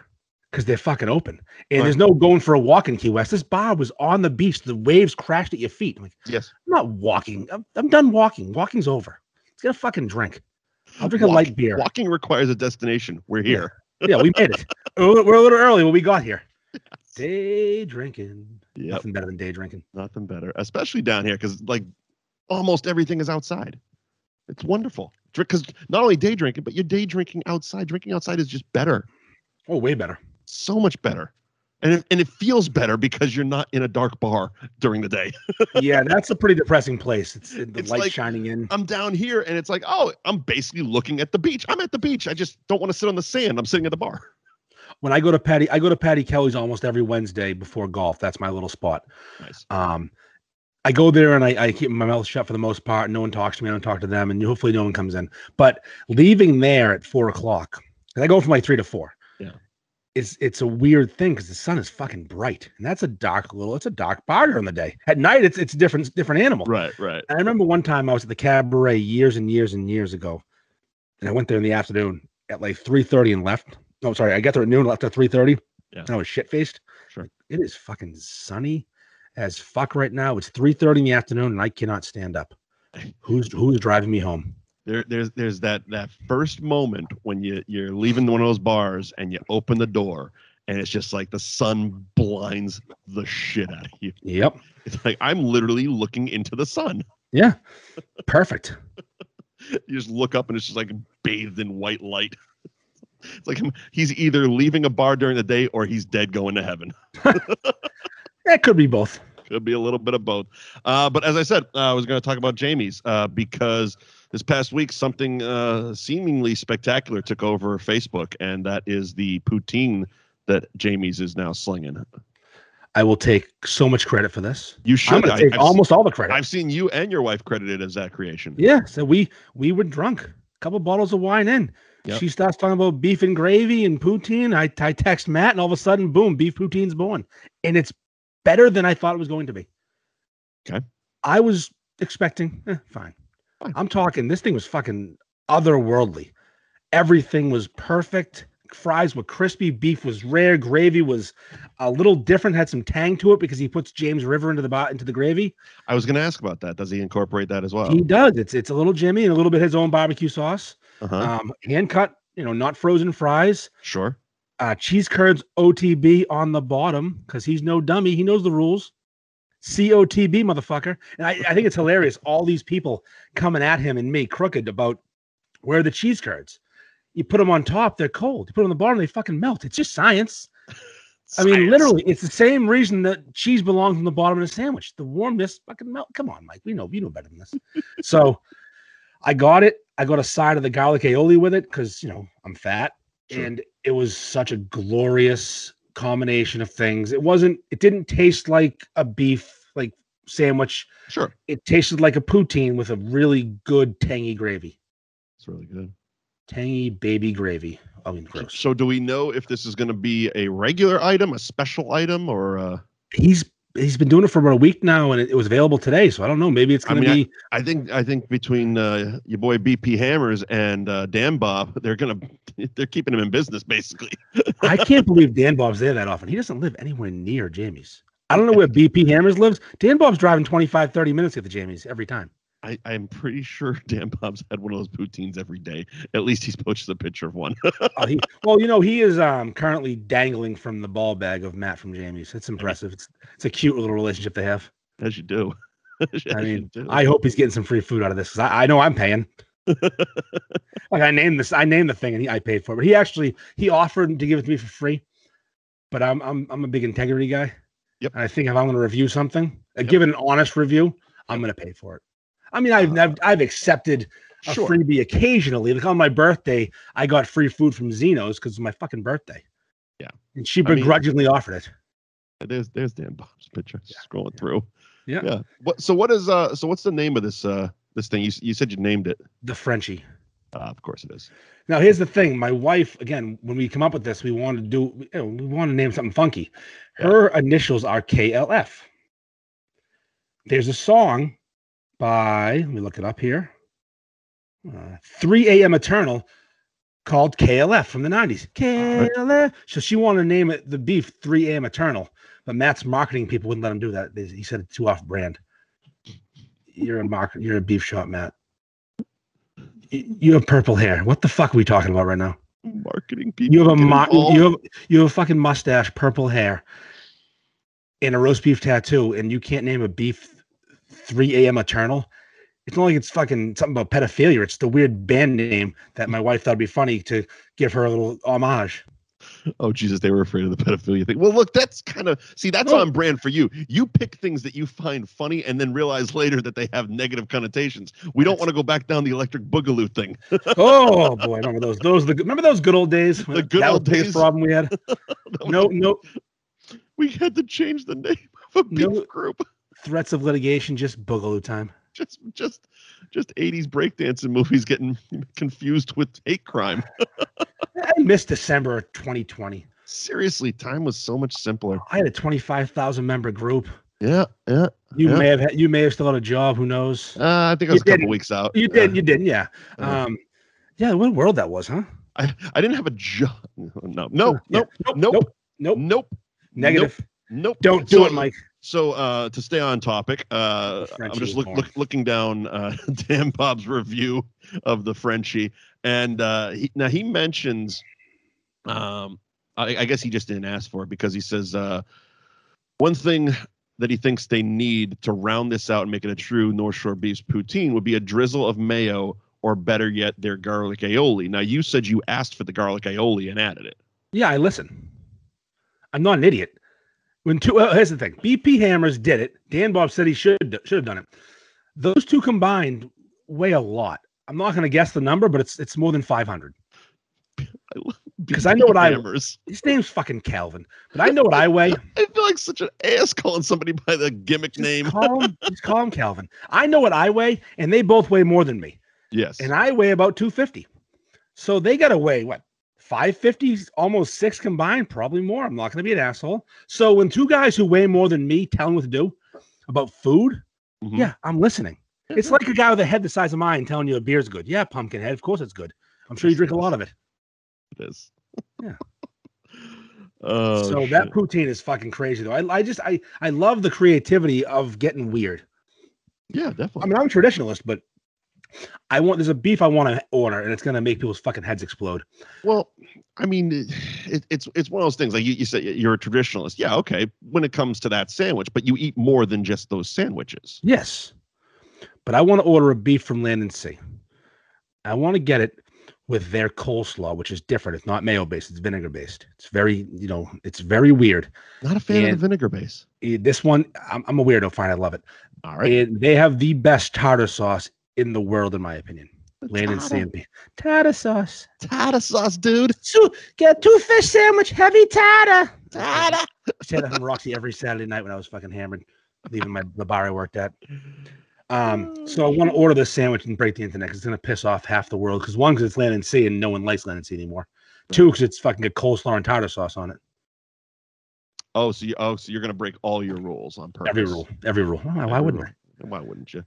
because they're fucking open. And Right. there's no going for a walk in Key West. This bar was on the beach. The waves crashed at your feet. I'm like, Yes. I'm not walking. I'm, I'm done walking. Walking's over. Let's get a fucking drink. I'll drink a light beer. Walking requires a destination. We're here. (laughs) Yeah, we made it. we're, a little early when we got here. Day drinking. Yep. Nothing better than day drinking. Nothing better, especially down here, because like almost everything is outside. It's wonderful. Because not only day drinking, but you're day drinking outside. Drinking outside is just better. Oh, way better. so much better. And it, and it feels better because you're not in a dark bar during the day. (laughs) yeah, that's a pretty depressing place. It's the It's light like- shining in. I'm down here and it's like, oh, I'm basically looking at the beach. I'm at the beach. I just don't want to sit on the sand. I'm sitting at the bar. when I go to Patty, I go to Patty Kelly's almost every Wednesday before golf. That's my little spot. Nice. Um, I go there and I, I keep my mouth shut for the most part. No one talks to me. I don't talk to them, and hopefully no one comes in. But leaving there at four o'clock, 'cause I go from like three to four. Yeah. It's it's a weird thing because the sun is fucking bright, and that's a dark little. It's a dark bar during the day. At night, it's it's a different different animal. Right, right. I remember one time I was at the cabaret years and years and years ago, and I went there in the afternoon at like three thirty and left. No, sorry, I got there at noon, left at three thirty. Yeah. and I was shit faced. Sure. it is fucking sunny as fuck right now. It's three thirty in the afternoon, and I cannot stand up. Who's who's driving me home? There, there's there's that that first moment when you you're leaving one of those bars and you open the door and it's just like the sun blinds the shit out of you. Yep. It's like I'm literally looking into the sun. Yeah. Perfect. (laughs) You just look up and it's just like bathed in white light. It's like him- he's either leaving a bar during the day or he's dead going to heaven. (laughs) That could be both. Could be a little bit of both. Uh, but as I said, uh, I was going to talk about Jamie's uh, because this past week something uh, seemingly spectacular took over Facebook, and that is the poutine that Jamie's is now slinging. I will take so much credit for this. You should. I, take have almost all the credit. I've seen you and your wife credited as that creation. Yeah, so we we were drunk. A couple bottles of wine in. Yep. She starts talking about beef and gravy and poutine. I, I text Matt, and all of a sudden, boom, beef poutine's born, and it's better than I thought it was going to be. Okay. I was expecting eh, fine. Fine. I'm talking. This thing was fucking otherworldly. Everything was perfect. Fries were crispy. Beef was rare. Gravy was a little different. Had some tang to it because he puts James River into the bo- into the gravy. I was going to ask about that. Does he incorporate that as well? He does. It's it's a little Jimmy and a little bit his own barbecue sauce. Uh-huh. Um, hand cut, you know, not frozen fries. Sure. Uh, cheese curds OTB on the bottom because he's no dummy. He knows the rules. COTB, motherfucker. And I, I think it's hilarious. All these people coming at him and me crooked about where are the cheese curds. You put them on top, they're cold. You put them on the bottom, they fucking melt. It's just science. (laughs) I mean, literally, it's the same reason that cheese belongs on the bottom of a sandwich. The warmness fucking melt. Come on, Mike. We know you know better than this. (laughs) so I got it. I got a side of the garlic aioli with it because you know I'm fat. And it was such a glorious combination of things. It wasn't, it didn't taste like a beef like sandwich. Sure. It tasted like a poutine with a really good tangy gravy. It's really good. Tangy baby gravy. I mean, So, gross. so do we know if this is going to be a regular item, a special item, or uh, he's he's been doing it for about a week now, and it, it was available today. So I don't know. Maybe it's I going to mean, be. I think I think between uh, your boy BP Hammers and uh, Dan Bob, they're gonna (laughs) they're keeping him in business basically. (laughs) I, can't believe Dan Bob's there that often. He doesn't live anywhere near Jamie's. I don't know where BP Hammers lives. Dan Bob's driving 25, 30 minutes to the Jamie's every time. I, I'm pretty sure (laughs) Dan Bob's had one of those poutines every day. At least he's posted a picture of one. (laughs) Oh, he, well, you know, he is um, currently dangling from the ball bag of Matt from Jamie's. It's impressive. It's it's a cute little relationship they have. As you do. (laughs) As I mean, do. I hope he's getting some free food out of this because I, I know I'm paying. like I named this, I named the thing and he, I paid for it. But he actually he offered to give it to me for free. But I'm I'm I'm a big integrity guy. Yep. And I think if I'm going to review something, uh, Yep. give it an honest review, I'm going to pay for it. I mean, I've Uh, I've, accepted a sure. freebie occasionally. Like on my birthday, I got free food from Zeno's because it's my fucking birthday. Yeah. And she I mean- begrudgingly offered it. There's there's Dan Bob's picture. Scrolling through. Yeah. Yeah. What? So what is uh? So what's the name of this uh this thing? You you said you named it. The Frenchie. Uh, of course it is. Now here's the thing. My wife, again, when we come up with this, we wanted to do you know, we want to name something funky. Her initials are KLF. There's a song by let me look it up here. Uh, 3 a.m. Eternal called KLF from the 90s. KLF. So she wanted to name it the beef 3 a.m. Eternal, but Matt's marketing people wouldn't let him do that. They- He said it's too off brand. You're a market. You're a beef shop, Matt. You have purple hair. What the fuck are we talking about right now? Marketing people. You have a mo- you have you have a fucking mustache, purple hair, and a roast beef tattoo, and you can't name a beef 3 a.m. eternal. It's not like it's fucking something about pedophilia. It's the weird band name that my wife thought would be funny to give her a little homage. Oh Jesus, they were afraid of the pedophilia thing. Well, look, that's kind of see, that's Oh. on brand for you. You pick things that you find funny and then realize later that they have negative connotations. We don't want to go back down the electric boogaloo thing. (laughs) Oh boy, remember those those the remember those good old days? The good That old days. problem we had. (laughs) No, no we had to change the name of a beef No. group. Threats of litigation, just boogaloo time. Just, just, just 80s breakdancing movies getting (laughs) confused with hate crime. (laughs) I missed December 2020. Seriously, time was so much simpler. I had a 25,000 member group. Yeah, yeah. You Yeah. may have had, you may have still had a job. Who knows? Uh, I think I was You a couple weeks out. You Yeah. did. You didn't. Yeah. Yeah. Um, yeah. What a world that was, huh? I, I didn't have a job. (laughs) No, no, Yeah. no, Nope. nope, Nope. Nope. nope, Negative. nope. Don't do So- it, Mike. So uh, to stay on topic, uh, I'm just look, look, looking down uh, (laughs) Dan Bob's review of the Frenchie, and uh, he, now he mentions, um, I, I guess he just didn't ask for it because he says uh, one thing that he thinks they need to round this out and make it a true North Shore Beefs poutine would be a drizzle of mayo, or better yet, their garlic aioli. Now you said you asked for the garlic aioli and added it. Yeah, I listen. I'm not an idiot. When two, uh, here's the thing: BP Hammers did it. Dan Bob said he should should have done it. Those two combined weigh a lot. I'm not going to guess the number, but it's it's more than 500. Because I know what I- Hammers. His name's fucking Calvin, but I know what I weigh. (laughs) I feel like such an ass calling somebody by the gimmick Just name. Call him, (laughs) just call him Calvin. I know what I weigh, and they both weigh more than me. Yes. and I weigh about 250. So they got to weigh what 550, almost six combined, probably more. I'm not going to be an asshole. So when two guys who weigh more than me tell me what to do about food, Mhm. yeah, I'm listening. It's like a guy with a head the size of mine telling you a beer's good. Yeah, pumpkin head. Of course it's good. I'm sure you drink a lot of it. it is. Yeah. (laughs) Oh, so shit. that poutine is fucking crazy though. I, I just I I love the creativity of getting weird. yeah, definitely. I mean, I'm a traditionalist, but I want there's a beef I want to order, and it's gonna make people's fucking heads explode. well, I mean, it, it, it's it's one of those things. Like you, you say, you're a traditionalist. Yeah, okay. When it comes to that sandwich, but you eat more than just those sandwiches. Yes. But I want to order a beef from Land and Sea. I want to get it with their coleslaw, which is different. It's not mayo based, it's vinegar based. It's very, you know, it's very weird. Not a fan And- of the vinegar base. Eh, This one, I'm, I'm a weirdo, fine. I love it. All right. And they have the best tartar sauce in the world, in my opinion. Land and Sea Tartar- and beef. Tartar sauce. tartar sauce, dude. So, get two fish sandwich, heavy tartar. Tartar. I said that from Roxy every Saturday night when I was fucking hammered, leaving my the bar I worked at. Um, so I want to order this sandwich and break the internet because it's gonna piss off half the world. Because one, because it's land and sea and no one likes land C sea anymore. Two, because it's fucking got coleslaw and tartar sauce on it. Oh, so you, oh, so you're gonna break all your rules on purpose. Every rule, every rule. Why, why wouldn't I? Why wouldn't you?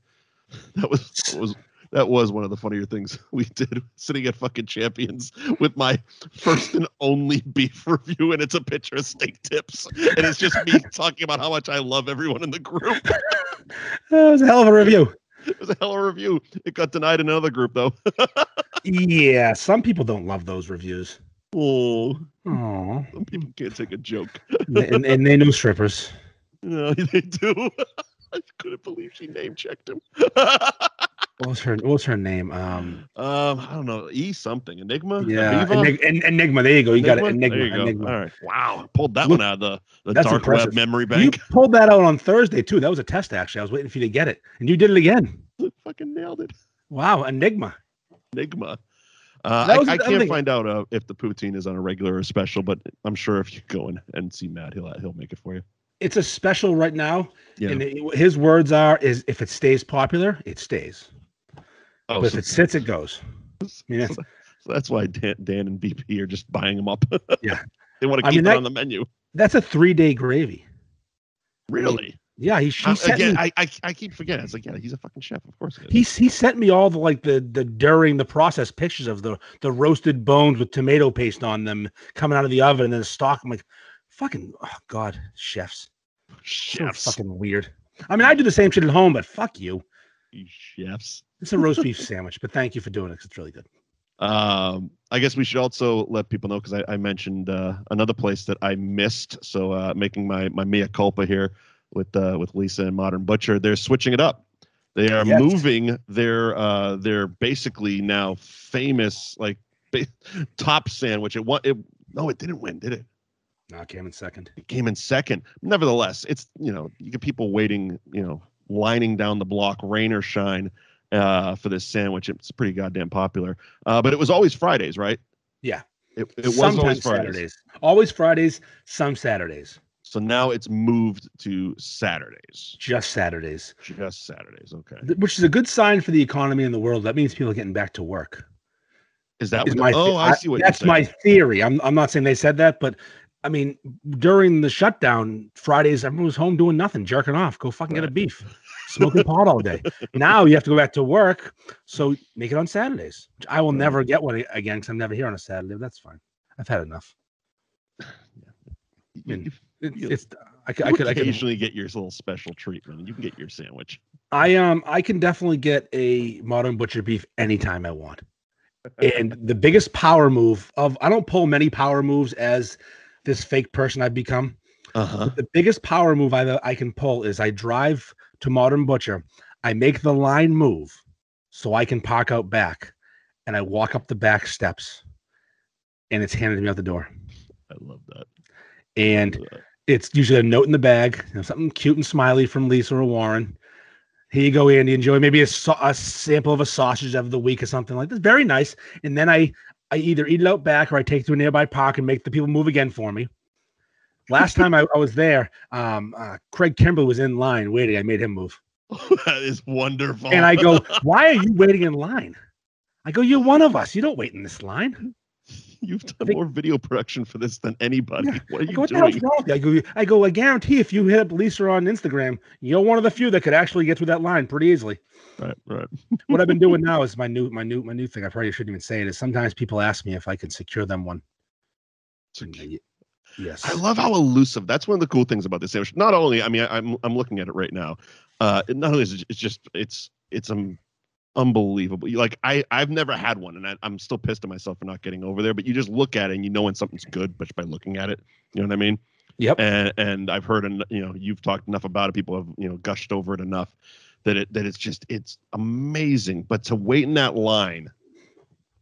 (laughs) That was was that was one of the funnier things (laughs) we did sitting at fucking champions with my first and only beef (laughs) review, and it's a picture of steak tips, and it's just me talking about how much I love everyone in the group. That was a hell of a review. It was a hell of a review. It got denied in another group though. Yeah, some people don't love those reviews. Oh, Oh, some people can't take a joke. and, and they know strippers. No, they do. I couldn't believe she name checked him. (laughs) What was her? What was her name? Um, um, I don't know. E something. Enigma. yeah, Aviva? Enig- En- Enigma. There you go. You got it. Enigma. There you go. Enigma. All right. Wow. Pulled that Look, one out of the, the dark impressive. web memory bank. You pulled that out on Thursday too. That was a test. Actually, I was waiting for you to get it, and you did it again. Fucking nailed it. Wow, Enigma. Enigma. Uh, That I, I can't thing. find out uh, if the poutine is on a regular or special, but I'm sure if you go in and see Matt, he'll he'll make it for you. It's a special right now, Yeah. and it- his words are: "Is if it stays popular, it stays. Oh, but if it sits, it goes." I mean, that's, so that's why Dan, Dan and BP are just buying them up. (laughs) Yeah. they want to I keep mean, it that- on the menu. that's a three-day gravy. Really? Yeah, he, he Uh, sent again, me, I, I I keep forgetting. It's like, yeah, he's a fucking chef. Of course. He he sent me all the like the the during the process pictures of the the roasted bones with tomato paste on them coming out of the oven and then the stock. I'm like, fucking oh god, chefs, so chefs. fucking weird. I mean, I do the same shit at home, but fuck you. You chefs. It's a roast beef (laughs) sandwich, but thank you for doing it. 'cause it's really good. Um, I guess we should also let people know because I, I mentioned uh, another place that I missed. So uh, making my my mea culpa here with uh, with Lisa and Modern Butcher, they're switching it up. They are Yes. moving their uh, their basically now famous like ba- (laughs) top sandwich. It won. It no, it didn't win, did it? No, I came in second. It came in second. Nevertheless, it's you know you get people waiting, you know, lining down the block, rain or shine, uh, for this sandwich. It's pretty goddamn popular. Uh, but it was always Fridays, right? Yeah. It, it was Sometimes always Fridays. Saturdays. Always Fridays. Some Saturdays. So now it's moved to Saturdays. Just Saturdays, Just Saturdays. Okay. which is a good sign for the economy in the world. That means people are getting back to work. Is that is what? my oh, I see what that's my theory. I'm I'm not saying they said that, but I mean during the shutdown Fridays, everyone was home doing nothing, jerking off. Go fucking get a beef, smoking pot all day. (laughs) Now you have to go back to work, so make it on Saturdays. Which I will Right. never get one again because I'm never here on a Saturday. But that's fine. I've had enough. (sighs) You, mean, you- It, it's I could I could I could occasionally get your little special treatment. You can get your sandwich. I um I can definitely get a modern butcher beef anytime I want. And the biggest power move of I don't pull many power moves as this fake person I've become. Uh huh. The biggest power move I I can pull is I drive to Modern Butcher, I make the line move so I can park out back, and I walk up the back steps, and it's handed to me out the door. I love that. And Uh, it's usually a note in the bag, you know, something cute and smiley from Lisa or Warren. Here you go, Andy. Enjoy maybe a, a sample of a sausage of the week or something like this. Very nice. And then I I either eat it out back or I take it to a nearby park and make the people move again for me. Last (laughs) time I, I was there, um, uh, Craig Kimberly was in line waiting. I made him move, (laughs) that is wonderful. and I go, (laughs) "Why are you waiting in line?" I go, "You're one of us. You don't wait in this line." You've done think- more video production for this than anybody. Yeah. What are I you go, doing? I go, I go, I guarantee if you hit up Lisa on Instagram, you're one of the few that could actually get through that line pretty easily. Right, right. (laughs) what I've been doing now is my new, my new, my new thing. I probably shouldn't even say it. Is sometimes people ask me if I can secure them one. Uh, Yes, I love how elusive. That's one of the cool things about this sandwich. Not only, I mean, I, I'm I'm looking at it right now. Uh, not only is it, it's just it's it's um unbelievable. Like I I've never had one, and I, I'm still pissed at myself for not getting over there. But you just look at it and you know when something's good, but by looking at it, you know what I mean. Yep. And and I've heard, and you know, you've talked enough about it. People have you know gushed over it enough that it that it's just it's amazing. But to wait in that line.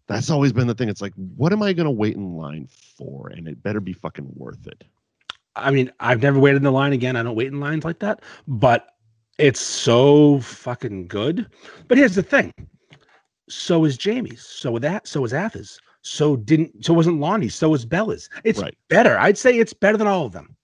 That's always been the thing. It's like, what am I going to wait in line for? And it better be fucking worth it. I mean, I've never waited in the line again. I don't wait in lines like that, but it's so fucking good. But here's the thing: so is Jamie's, so with that, so is Athers, so didn't, so wasn't Lonnie's, so was Bella's. It's Right. better. I'd say it's better than all of them.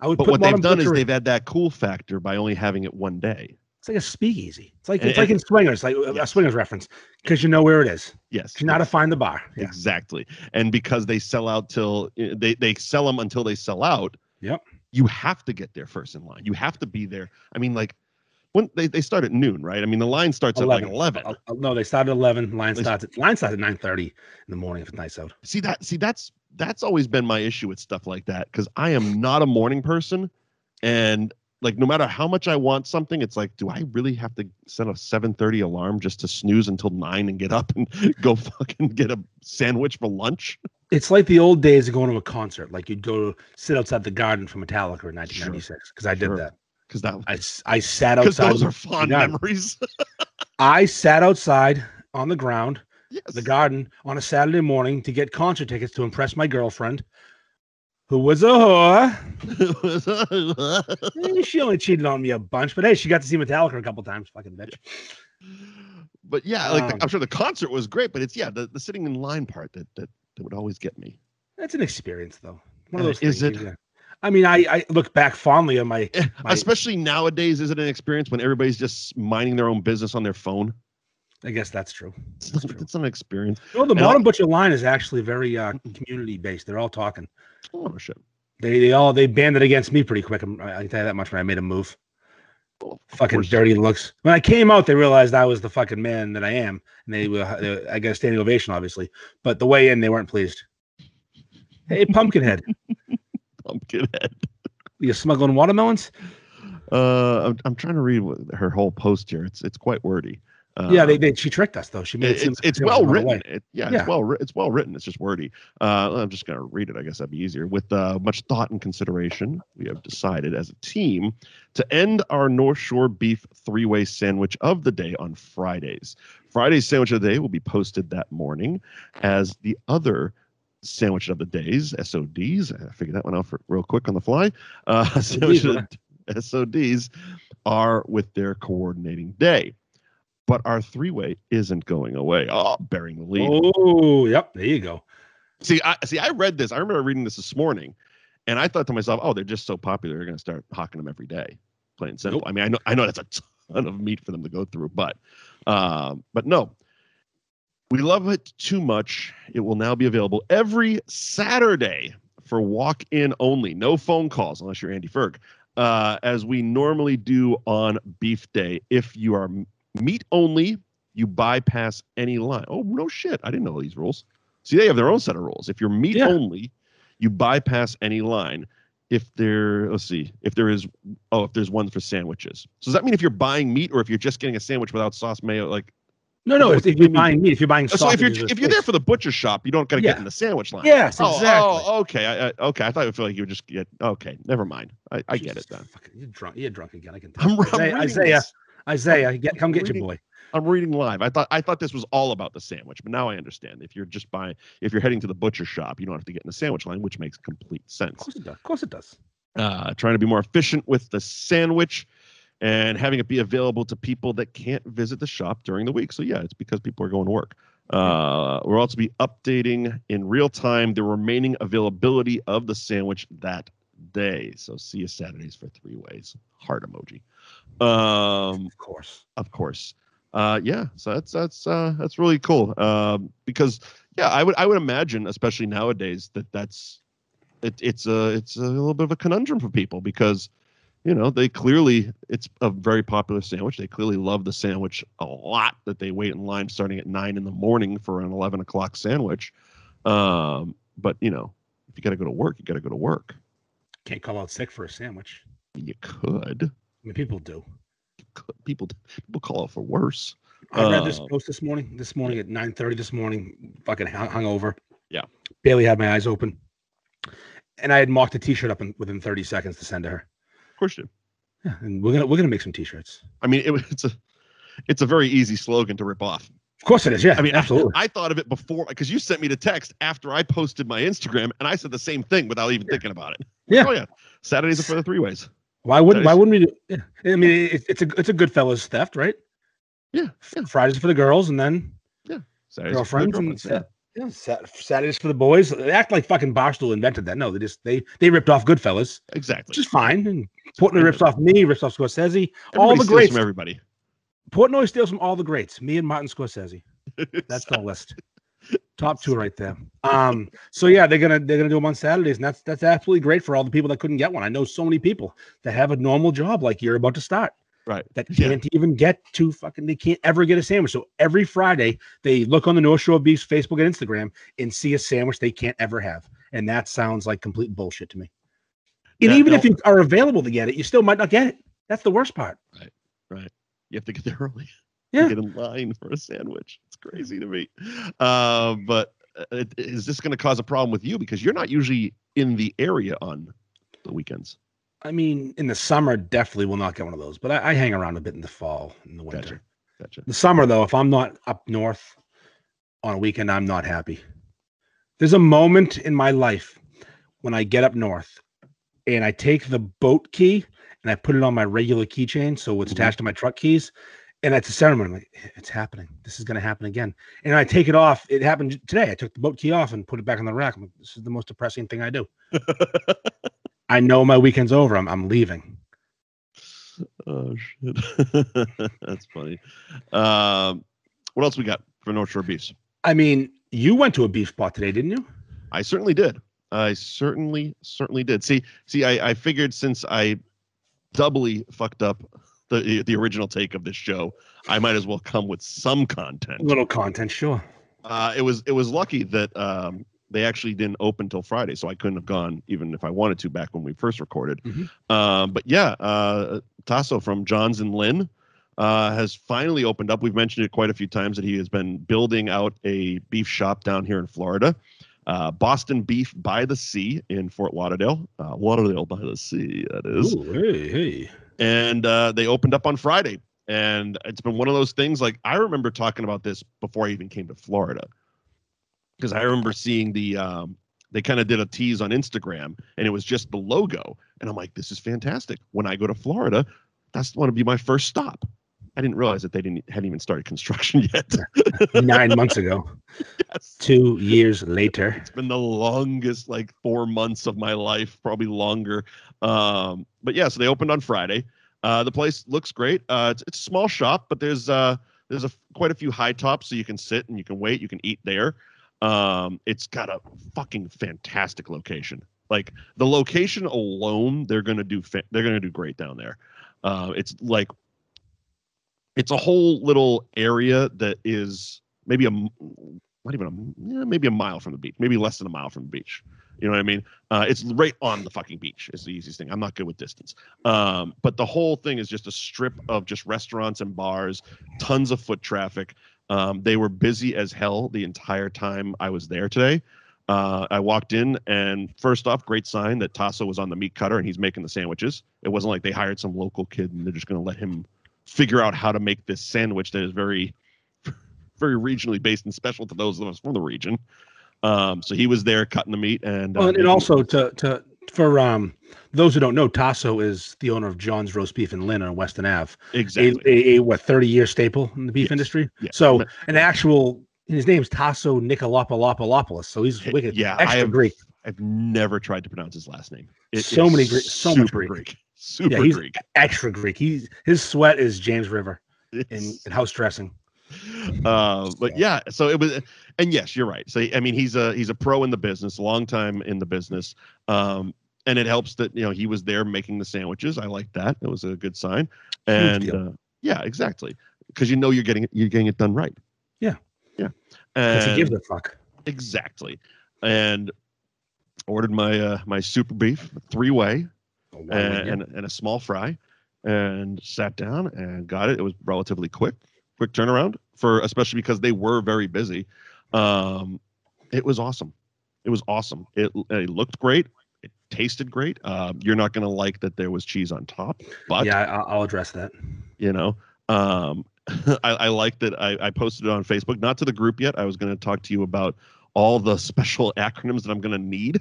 I would But put what they've done is Butcher- they've had that cool factor by only having it one day. It's like a speakeasy. It's like And- it's like in swingers, like a swingers reference, because you know where it is. Yes. You know how to find the bar. Yeah. Exactly. And because they sell out till eh, they they sell them until they sell out. Yep. you have to get there first in line. You have to be there. I mean, like when they, they start at noon, right? I mean, the line starts at like 11. Uh, no, they start at 11. Line They- starts at line starts at 9:30 in the morning if it's nice out. See that see that's that's always been my issue with stuff like that cuz I am not a morning person and like no matter how much I want something it's like do I really have to set a 7:30 alarm just to snooze until 9 and get up and (laughs) go fucking get a sandwich for lunch? It's like the old days of going to a concert. Like you'd go sit outside the garden for Metallica in 1996 because I did Sure. that. Cuz that I, I sat (laughs) outside. those are fond Yeah. memories. (laughs) I sat outside on the ground, yes. the garden, on a Saturday morning to get concert tickets to impress my girlfriend, who was a whore. (laughs) She only cheated on me a bunch, but hey, she got to see Metallica a couple times. Fucking bitch. but yeah, like the, Um, I'm sure the concert was great, but it's yeah, the, the sitting in line part that that, that would always get me. That's an experience, though. One of Uh, those. is it? yeah. I mean, I, I look back fondly on my. Eh, My- Especially nowadays, is it an experience when everybody's just minding their own business on their phone? I guess that's true. It's That's true. it's an experience. No, the And Modern Butcher line is actually very uh, community based. They're all talking. Oh shit! They they all they banded against me pretty quick. I'm- I I can tell you that much when I made a move. Well, Fucking dirty looks. When I came out, they realized I was the fucking man that I am, and they were. They, I got a standing ovation, obviously. But the way in, they weren't pleased. Hey, Pumpkinhead, (laughs) (laughs) Pumpkinhead. you smuggling watermelons? Uh, I'm, I'm trying to read her whole post here. It's it's quite wordy. Uh, yeah, they, they she tricked us though. She made it it- it's it's well written. It, yeah, Yeah. it's well it's well written. It's just wordy. Uh, I'm just gonna read it. I guess that'd be easier. With uh, much thought and consideration, we have decided as a team to end our North Shore beef three-way sandwich of the day on Fridays. Friday's sandwich of the day will be posted that morning, as the other sandwich of the days SODs. I figured that one out for, real quick on the fly. Uh, (laughs) sandwich of (laughs) the- SODs are with their coordinating day. But our three way isn't going away. Oh, bearing the lead. Oh, yep. There you go. See, I see. I read this. I remember reading this this morning, and I thought to myself, "Oh, they're just so popular. They're going to start hawking them every day." Plain and simple. Nope. I mean, I know, I know that's a ton of meat for them to go through, but, um, but no, we love it too much. It will now be available every Saturday for walk-in only. No phone calls unless you're Andy Ferg, uh, as we normally do on Beef Day. If you are meat only, you bypass any line. Oh no shit! I didn't know these rules. See, they have their own set of rules. If you're meat Yeah. only, you bypass any line. If there, let's see, if there is, oh, if there's one for sandwiches. So does that mean if you're buying meat or if you're just getting a sandwich without sauce, mayo, like? No, no. If, if you you're buying meat, if you're buying So if you're if you're there for the butcher shop, you don't got to get in the sandwich line. yes, Oh, exactly. oh, okay. I, I, okay. I thought it feel like you would just get. Okay, never mind. I, I get it then. fucking- You're drunk. You're drunk again. I can tell. I'm, (laughs) I'm Isaiah, reading Isaiah. Isaiah, get, come get your boy. I'm reading live. I thought I thought this was all about the sandwich, but now I understand. If you're just buying, if you're heading to the butcher shop, you don't have to get in the sandwich line, which makes complete sense. Of course it does. Of course it does. Uh, trying to be more efficient with the sandwich and having it be available to people that can't visit the shop during the week. So yeah, it's because people are going to work. Uh, we'll also be updating in real time the remaining availability of the sandwich that day. So see you Saturdays for three ways. Heart emoji. Um, Of course. of course. Uh, yeah, so that's that's uh, that's really cool. Um, because yeah, I would I would imagine, especially nowadays, that that's it, it's a it's a little bit of a conundrum for people because you know they clearly it's a very popular sandwich. They clearly love the sandwich a lot. That they wait in line starting at nine in the morning for an eleven o'clock sandwich. Um, but you know, if you got to go to work, you got to go to work. Can't call out sick for a sandwich. You could. I mean, people do. could. People people call out for worse. I read this Uh, post this morning. This morning at 9:30 this morning, fucking hung, hung over. Yeah. Barely had my eyes open. And I had mocked a t-shirt up in, within 30 seconds to send to her. Of course you. do. Yeah, and we're gonna we're gonna make some t-shirts. I mean, it, it's a it's a very easy slogan to rip off. Of course it is. Yeah, I mean, absolutely. I thought of it before because you sent me the text after I posted my Instagram, and I said the same thing without even thinking about it. Yeah. Oh yeah. Saturdays are for the three ways. why wouldn't Why wouldn't we do? Yeah. I mean, it, it's a it's a Goodfellas theft, right? Yeah. yeah. Fridays for the girls, and then Saturdays are for the girlfriends and girlfriends, yeah. Yeah, Sat- Saturdays for the boys. They act like fucking Barstool invented that. No, they just they they ripped off Goodfellas, Exactly. which is fine. And Portnoy rips off me, rips off Scorsese. all the greats. from everybody. Portnoy steals from all the greats. Me and Martin Scorsese. (laughs) That's the list. Top two right there. Um, so yeah, they're gonna they're gonna do them on Saturdays, and that's that's absolutely great for all the people that couldn't get one. I know so many people that have a normal job like you're about to start Right. that can't even get to fucking they can't ever get a sandwich. So every Friday they look on the North Shore Beefs Facebook and Instagram and see a sandwich they can't ever have. And that sounds like complete bullshit to me. And Yeah, even no. if you are available to get it, you still might not get it. That's the worst part. Right. Right. You have to get there (laughs) early. Yeah. Get in line for a sandwich. It's crazy to me. Uh, but is this going to cause a problem with you because you're not usually in the area on the weekends? I mean, in the summer, definitely will not get one of those, but I, I hang around a bit in the fall in the winter. Gotcha. Gotcha. The summer, though, if I'm not up north on a weekend, I'm not happy. There's a moment in my life when I get up north and I take the boat key and I put it on my regular keychain, so it's Mhm. attached to my truck keys. And at the ceremony, I'm like, it's happening. This is going to happen again. And I take it off. It happened today. I took the boat key off and put it back on the rack. Like, this is the most depressing thing I do. (laughs) I know my weekend's over. I'm, I'm leaving. Oh shit, (laughs) that's funny. Um, what else we got for North Shore Beefs? I mean, you went to a beef spot today, didn't you? I certainly did. I certainly, certainly did. See, see, I, I figured since I doubly fucked up the the original take of this show, I might as well come with some content. little content, sure. Uh, it was it was lucky that um, they actually didn't open till Friday, so I couldn't have gone even if I wanted to back when we first recorded. Mhm. Um, but yeah, uh, Tasso from Johns and Lynn uh, has finally opened up. We've mentioned it quite a few times that he has been building out a beef shop down here in Florida. Uh, Boston Beef by the Sea in Fort Lauderdale, uh, Lauderdale by the Sea, that is Ooh, hey, hey. and uh, they opened up on Friday. And it's been one of those things. Like I remember talking about this before I even came to Florida, because I remember seeing the um, they kind of did a tease on Instagram, and it was just the logo, and I'm like, this is fantastic. When I go to Florida, that's want to be my first stop. I didn't realize that they didn't hadn't even started construction (laughs) yet. Nine months ago, yes. two years later. It's been the longest like four months of my life, probably longer. Um, but yeah, so they opened on Friday. Uh, the place looks great. Uh, it's, it's a small shop, but there's uh, there's a quite a few high tops, so you can sit and you can wait, you can eat there. Um, it's got a fucking fantastic location. Like the location alone, they're gonna do fa- they're gonna do great down there. Uh, it's like it's a whole little area that is maybe a not even a maybe a mile from the beach, maybe less than a mile from the beach. You know what I mean? Uh, it's right on the fucking beach. Is the easiest thing. I'm not good with distance. Um, but the whole thing is just a strip of just restaurants and bars, tons of foot traffic. Um, they were busy as hell the entire time I was there today. Uh, I walked in and first off, great sign that Tasso was on the meat cutter and he's making the sandwiches. It wasn't like they hired some local kid and they're just going to let him figure out how to make this sandwich that is very, (laughs) very regionally based and special to those of us from the region. Um, so he was there cutting the meat and, uh, Well, and, and also to to for um those who don't know, Tasso is the owner of John's Roast Beef in Lynn on Weston Ave. Exactly. a, a what thirty year staple in the beef Yes, industry. yeah. So an actual his name's Tasso Nicolopolopoulos. So he's wicked. yeah, I extra have- Greek. I've never tried to pronounce his last name. It So many Greek- so much super Greek. Super he's- Greek. Extra Greek. He's his sweat is James River in, in house dressing. Uh, but yeah, so it was, and yes, you're right. So I mean, he's a he's a pro in the business, long time in the business, um, and it helps that you know he was there making the sandwiches. I like that. It was a good sign, and uh, yeah, exactly, because you know you're getting it, you're getting it done right. Yeah. yeah, Because he gives a fuck. exactly, and ordered my uh, my super beef three way Oh, and, yeah. and, and a small fry and sat down and got it. It was relatively quick, quick turnaround for especially because they were very busy. Um, it was awesome. It was awesome. It, it looked great. It tasted great. Um, you're not going to like that there was cheese on top, but yeah, I, I'll address that. you know, um, (laughs) I, I like that I, I posted it on Facebook, not to the group yet. I was going to talk to you about all the (laughs) special acronyms that I'm going to need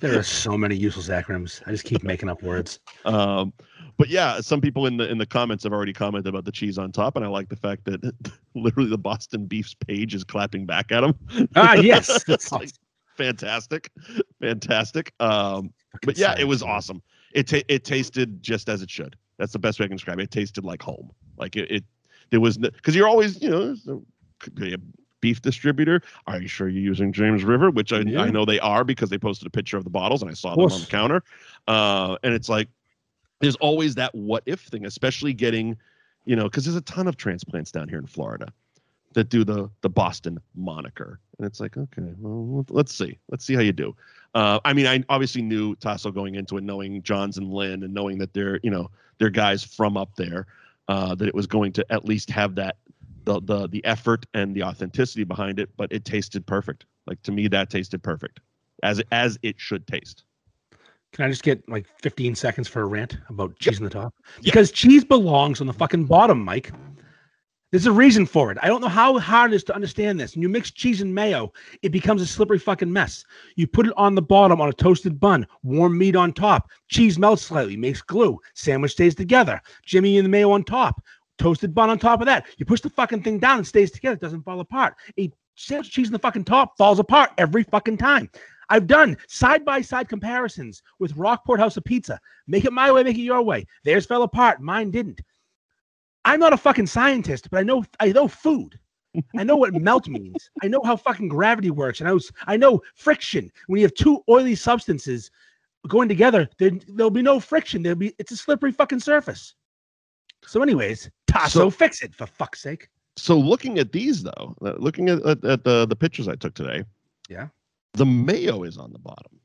There are so many useless acronyms. I just keep making up words. (laughs) Um, but yeah, some people in the in the comments have already commented about the cheese on top, and I like the fact that (laughs) literally the Boston Beef's page is clapping back at them. Ah, (laughs) yes. it's like fantastic, fantastic. Um, but yeah, it was awesome. It ta- it tasted just as it should. That's the best way I can describe it. It tasted like home. Like it, it there was because you're always you know there's no- could be a beef distributor. Are you sure you're using James River? Which I, Yeah. I know they are because they posted a picture of the bottles and I saw them on the counter. Uh, and it's like there's always that what if thing, especially getting, you know, because there's a ton of transplants down here in Florida that do the the Boston moniker, and it's like, okay, well, let's see, let's see how you do. Uh, I mean, I obviously knew Tasso going into it, knowing Johns and Lynn, and knowing that they're, you know, they're guys from up there, uh, that it was going to at least have that the the the effort and the authenticity behind it. But it tasted perfect. Like to me, that tasted perfect, as as it should taste. Can I just get like 15 seconds for a rant about cheese on the top? Yep. Because cheese belongs on the fucking bottom, Mike. There's a reason for it. I don't know how hard it is to understand this. And you mix cheese and mayo, it becomes a slippery fucking mess. You put it on the bottom on a toasted bun, warm meat on top, cheese melts slightly, makes glue, sandwich stays together, Jimmy and the mayo on top, toasted bun on top of that. You push the fucking thing down and stays together, it doesn't fall apart. A sandwich cheese on the fucking top falls apart every fucking time. I've done side by side comparisons with Rockport House of Pizza. Make it my way, make it your way. Theirs fell apart, mine didn't. I'm not a fucking scientist, but I know I know food. I know what melt means. I know how fucking gravity works, and I was I know friction. When you have two oily substances going together, there, there'll be no friction. There'll be it's a slippery fucking surface. So, anyways, Tasso, So- fix it for fuck's sake. So looking at these though, uh, looking at, at, at the the pictures I took today, Yeah. The mayo is on the bottom.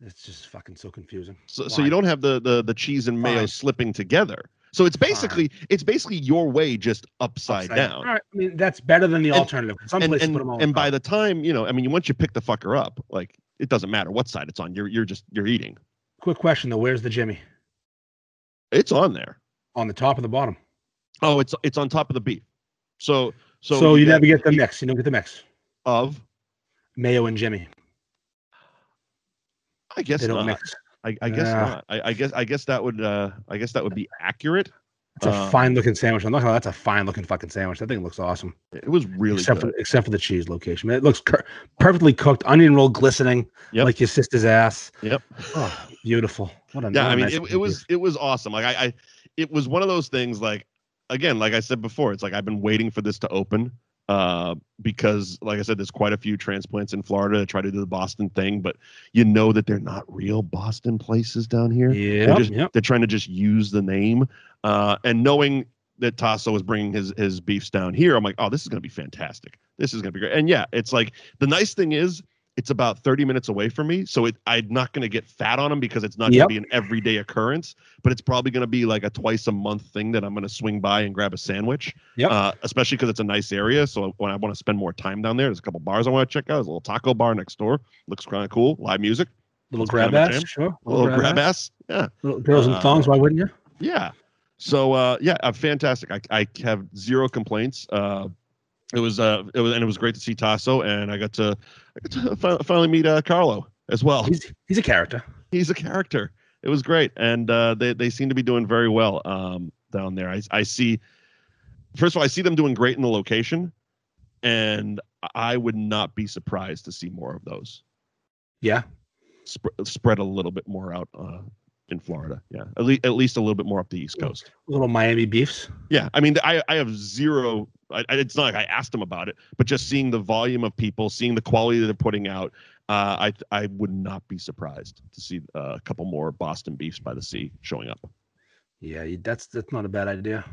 It's just fucking so confusing. So, so you don't have the, the the cheese and mayo Fine. slipping together. So it's basically it's basically your way just upside, down. All right. I mean, that's better than the And- alternative. Some And places and, put them all. and by the time you know, I mean, once you pick the fucker up, like it doesn't matter what side it's on. You're you're just you're eating. quick question though, where's the Jimmy? It's on there. On the top or the bottom? Oh, it's it's on top of the beef. So so So, you get- never get the mix. You don't get the mix. of Mayo and Jimmy. I guess They not. mix. I, I guess Yeah. not. I, I guess I guess that would uh I guess that would be accurate. It's a Uh, fine looking sandwich. I'm not gonna. That's a fine looking fucking sandwich. That thing looks awesome. It was really except good. for except for the cheese location. Man, it looks cur- perfectly cooked, onion roll glistening Yep. like your sister's ass. Yep. Oh, beautiful. What a yeah a i mean it, it was it was awesome like I, I it was one of those things like again like i said before it's like i've been waiting for this to open uh because like i said there's quite a few transplants in florida that try to do the boston thing but you know that they're not real boston places down here. Yeah, they're just yep. they're trying to just use the name uh and knowing that Tasso is bringing his his beefs down here i'm like oh this is going to be fantastic. This is going to be great. And yeah it's like the nice thing is it's about 30 minutes away from me so it i'm not going to get fat on them because it's not Yep. going to be an everyday occurrence but it's probably going to be like a twice a month thing that i'm going to swing by and grab a sandwich Yep. uh, especially because it's a nice area so when i want to spend more time down there there's a couple bars i want to check out there's a little taco bar next door looks kind of cool live music Little grab ass, sure. a little grab ass yeah Little girls in Uh, thongs. Why wouldn't you? yeah. So uh yeah, uh, fantastic. I, I have zero complaints. Uh it was uh it was and it was great to see Tasso and I got to I got to (laughs) fi- finally meet uh Carlo as well. He's he's a character. He's a character. It was great and uh they they seem to be doing very well um down there. I I see first of all I see them doing great in the location and I would not be surprised to see more of those. Yeah. Sp- spread a little bit more out uh in Florida. Yeah. At least at least a little bit more up the East Coast. Little Miami beefs. Yeah, I mean, I I have zero. I, it's not like I asked them about it, but just seeing the volume of people, seeing the quality that they're putting out, uh, I I would not be surprised to see uh, a couple more Boston Beefs by the Sea showing up. Yeah, that's that's not a bad idea.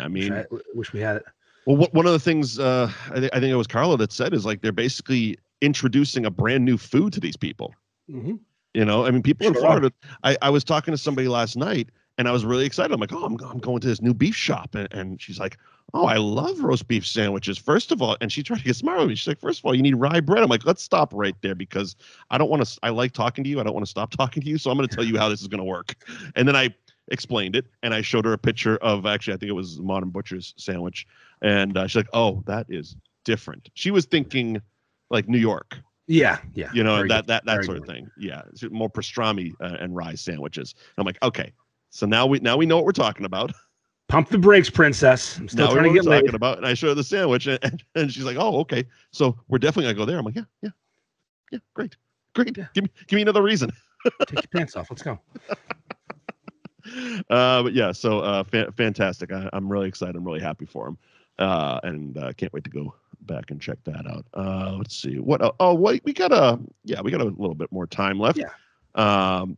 I Wish, mean, I, wish we had it. well, what, one of the things uh, I, thi- I think it was Carlo that said is like they're basically introducing a brand new food to these people. hmm You know, I mean, people in Florida. I, I was talking to somebody last night, and I was really excited. I'm like, oh, I'm, I'm going to this new beef shop, and, and she's like, oh, I love roast beef sandwiches. First of all, and she tried to get smart with me. She's like, first of all, you need rye bread. I'm like, let's stop right there because I don't want to. I like talking to you. I don't want to stop (laughs) talking to you. So I'm going to tell you how this is going to work. And then I explained it, and I showed her a picture of actually, I think it was Modern Butcher's sandwich, and uh, she's like, oh, that is different. She was thinking like New York Yeah, yeah. you know that that that very sort of thing yeah more pastrami uh, and rye sandwiches i'm like okay so now we now we know what we're talking about Pump the brakes, princess. I'm still now trying to get laid. talking about and i show her the sandwich and, and, and she's like oh okay so we're definitely gonna go there i'm like yeah yeah yeah great great Yeah. give me give me another reason (laughs) Take your pants off. Let's go. uh but yeah so uh fa- fantastic I, i'm really excited i'm really happy for him uh and uh, can't wait to go back and check that out. Uh, let's see what. Uh, oh, wait, we got a yeah, we got a little bit more time left. Yeah. Um,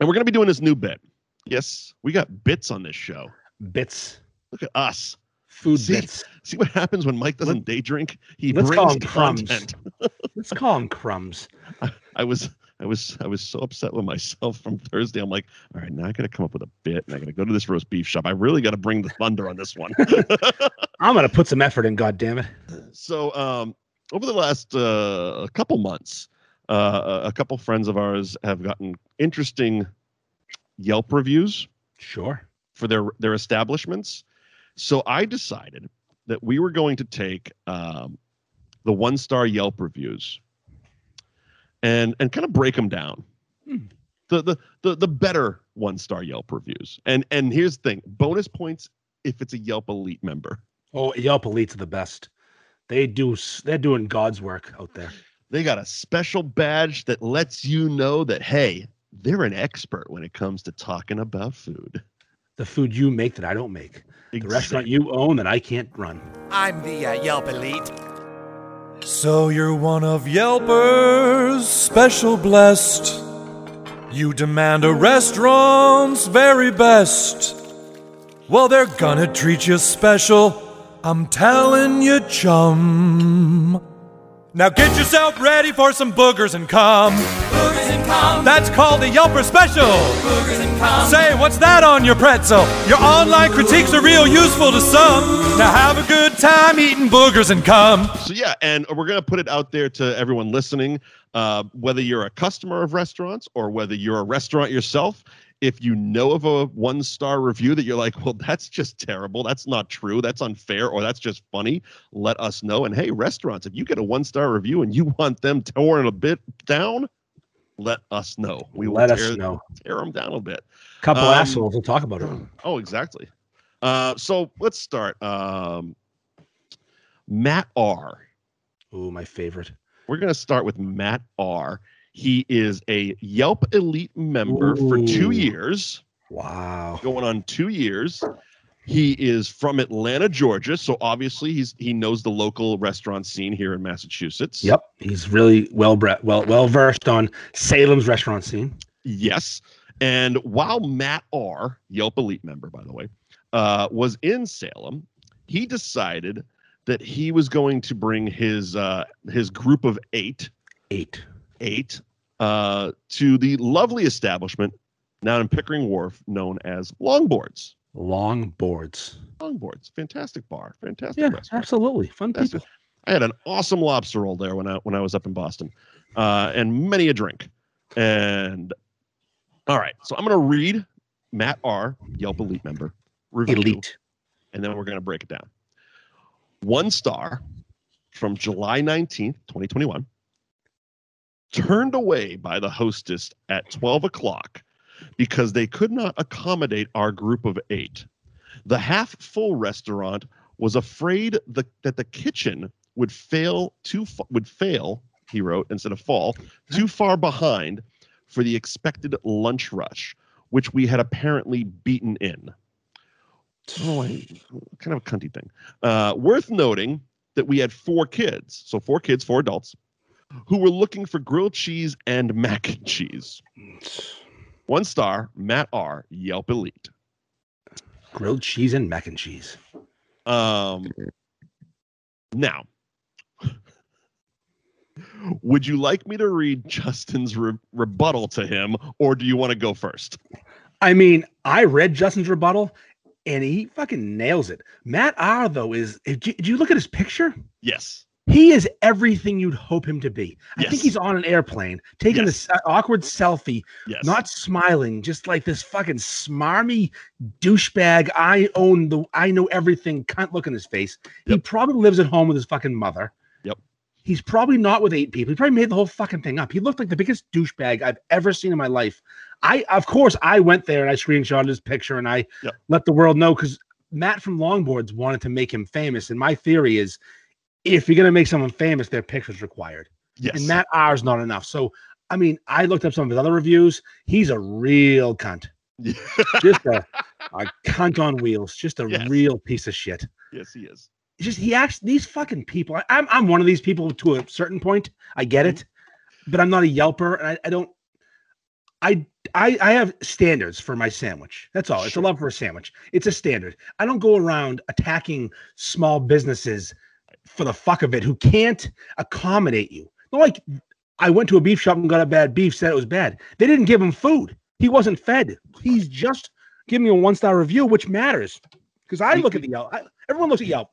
and we're gonna be doing this new bit. Yes, we got bits on this show. Bits, Look at us. food See? bits. See what happens when Mike doesn't day drink? He brings him crumbs. (laughs) Let's call them crumbs. I was I was I was so upset with myself from Thursday. I'm like, all right, now I gotta come up with a bit and I gotta go to this roast beef shop. I really gotta bring the thunder on this one. (laughs) I'm gonna put some effort in. God damn it. so um over the last uh couple months, uh a couple friends of ours have gotten interesting Yelp reviews Sure. for their their establishments. So I decided that we were going to take um, the one star Yelp reviews and and kind of break them down. Hmm. The, the the the better one star Yelp reviews. And and here's the thing: bonus points if it's a Yelp Elite member. Oh, Yelp Elite's are the best. They do they're doing God's work out there. They got a special badge that lets you know that hey, they're an expert when it comes to talking about food. The food you make that I don't make. The restaurant you own that I can't run. I'm the uh, Yelp Elite. So you're one of Yelpers, special blessed. You demand a restaurant's very best. Well, they're gonna treat you special. I'm telling you, chum. Now get yourself ready for some boogers and cum. Boogers and cum. That's called the Yelper special. Boogers and cum. Say, what's that on your pretzel? Your online critiques are real useful to some. Now have a good time eating boogers and cum. So yeah, and we're gonna put it out there to everyone listening, uh, whether you're a customer of restaurants or whether you're a restaurant yourself. If you know of a one star review that you're like, well, that's just terrible, that's not true, that's unfair, or that's just funny, let us know. And hey, restaurants, if you get a one star review and you want them torn a bit down, let us know. We will Let us tear, know. tear them down a bit. Couple Um, assholes. We'll talk about it. (clears throat) Oh, exactly. Uh, so let's start. Um, Matt R. Ooh, my favorite. We're going to start with Matt R. He is a Yelp Elite member for two years, Wow. going on two years. He is from Atlanta, Georgia, so obviously he's he knows the local restaurant scene here in Massachusetts. Yep. He's really well bred, well well versed on Salem's restaurant scene. Yes. And while Matt R, Yelp Elite member, by the way, uh, was in Salem, he decided that he was going to bring his uh, his group of eight Eight. Eight uh, to the lovely establishment down in Pickering Wharf known as Longboards. Long boards. Longboards, fantastic bar, fantastic Yeah, restaurant. absolutely. Fun That's people. I had an awesome lobster roll there when I when I was up in Boston, uh, and many a drink. And all right, so I'm gonna read Matt R. Yelp Elite member review, Elite. and then we're gonna break it down. One star from July 19th, 2021. Turned away by the hostess at 12 o'clock because they could not accommodate our group of eight. The half full restaurant was afraid the, that the kitchen would fail too would fail, he wrote, instead of fall, too far behind for the expected lunch rush, which we had apparently beaten in. Oh, I, kind of a cunty thing. Uh, worth noting that we had four kids, so four kids, four adults, who were looking for grilled cheese and mac and cheese. One star, Matt R. Yelp Elite. Grilled cheese and mac and cheese. Um, now, would you like me to read Justin's re- rebuttal to him, or do you want to go first? I mean, I read Justin's rebuttal and he fucking nails it. Matt R, though, is did you, did you look at his picture? Yes. He is everything you'd hope him to be. I Yes. think he's on an airplane taking Yes. this awkward selfie, Yes. not smiling, just like this fucking smarmy douchebag. I own the, I know everything. Cunt look in his face. He probably lives at home with his fucking mother. Yep. He's probably not with eight people. He probably made the whole fucking thing up. He looked like the biggest douchebag I've ever seen in my life. I, of course, I went there and I screenshotted his picture and I Yep. let the world know because Matt from Longboards wanted to make him famous. And my theory is if you're going to make someone famous, their picture's required. yes. And Matt R's not enough. So, I mean, I looked up some of his other reviews. He's a real cunt. (laughs) Just a, a cunt on wheels. Just a Yes. real piece of shit. yes, he is. it's just he acts these fucking people. I, I'm I'm one of these people to a certain point. I get mm-hmm. it, but I'm not a Yelper, and I, I don't. I I I have standards for my sandwich. That's all. It's a love for a sandwich. It's a standard. I don't go around attacking small businesses for the fuck of it who can't accommodate you. Like I went to a beef shop and got a bad beef, said it was bad. They didn't give him food. He wasn't fed. He's just giving me a one star review, which matters because I look at the Yelp. I, everyone looks at Yelp.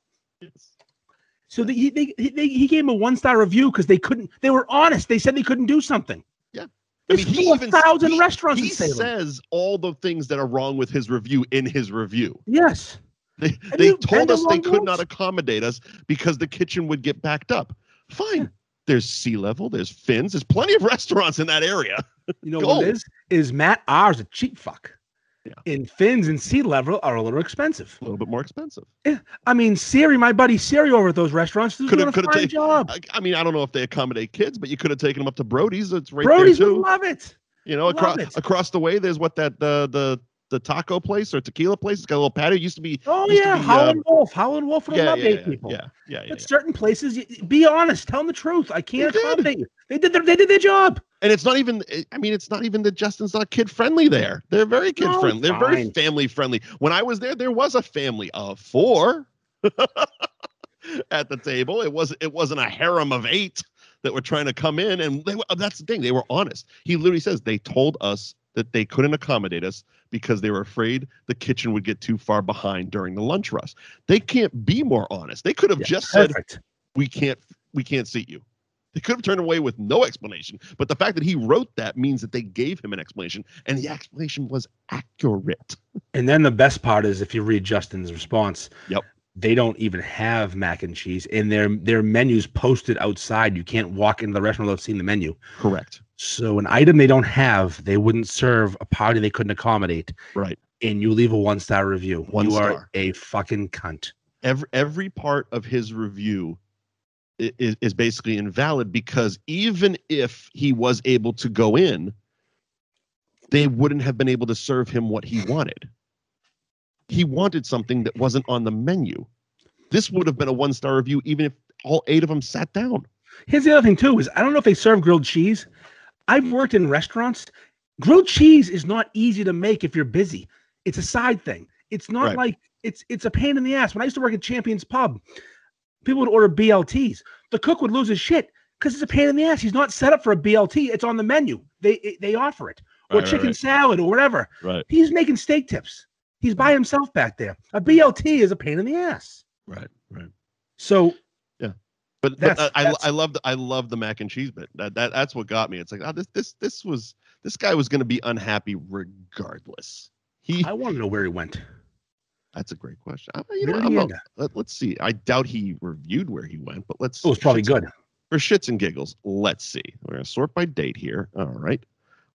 So the, he, they, he, they, he gave him a one star review because they couldn't. They were honest. They said they couldn't do something. Yeah. I There's mean, he even thousand he- restaurants He says all the things that are wrong with his review in his review. yes. They, (laughs) And they you told bend us they along could not accommodate us because the kitchen would get backed up. Fine. There's sea level. There's Finz. There's plenty of (laughs) restaurants in that area. You know Go. what it is? Is Matt R's a cheap fuck. Yeah. And Finz and sea level are a little expensive. A little bit more expensive. Yeah. I mean, Siri, my buddy Siri over at those restaurants, is Could've- doing a fine taken- job. I, I mean, I don't know if they accommodate kids, but you could have taken them up to Brodie's. It's right Brodie's there would too. love it. You know, love across it. across the way, there's what that the the the taco place or tequila place. It's got a little patio. It used to be. Oh yeah, be, Howlin' um, Wolf. Howlin' Wolf would Yeah, love yeah, eight yeah, people. yeah, yeah, yeah, But yeah. certain places, be honest. Tell them the truth. I can't They did. accommodate you. They did their they did their job. And it's not even. I mean, it's not even that Justin's not kid friendly there. They're very kid No, friendly. They're very family friendly. When I was there, there was a family of four (laughs) at the table. It was it wasn't a harem of eight that were trying to come in, and they that's the thing. They were honest. He literally says they told us that they couldn't accommodate us because they were afraid the kitchen would get too far behind during the lunch rush. They can't be more honest. They could have Yeah, just said we can't we can't seat you. They could have turned away with no explanation, but the fact that he wrote that means that they gave him an explanation, and the explanation was accurate. And then the best part is if you read Justin's response. Yep. They don't even have mac and cheese, and their their menus posted outside. You can't walk into the restaurant without seeing the menu. Correct. So an item they don't have, they wouldn't serve a party they couldn't accommodate. Right. And you leave a one star review. One you are a fucking cunt. Every every part of his review is is basically invalid because even if he was able to go in, they wouldn't have been able to serve him what he wanted. He wanted something that wasn't on the menu. This would have been a one star review even if all eight of them sat down. Here's the other thing too: is I don't know if they serve grilled cheese. I've worked in restaurants. Grilled cheese is not easy to make if you're busy. It's a side thing. It's not Right. like it's it's a pain in the ass. When I used to work at Champions Pub, people would order BLTs. The cook would lose his shit because it's a pain in the ass. He's not set up for a BLT. It's on the menu. They they offer it or Right, chicken right. salad or whatever. Right. He's making steak tips. He's by himself back there. A BLT is a pain in the ass. Right. Right. So But, but That's- uh, I that's- I love the I love the mac and cheese bit. That, that that's what got me. It's like oh, this this this was this guy was going to be unhappy regardless. He I want to know where he went. that's a great question. I, you know, Where he not- let, us see. I doubt he reviewed where he went, but let's. Oh, it's probably good. for shits and giggles. Let's see. We're gonna sort by date here. All right.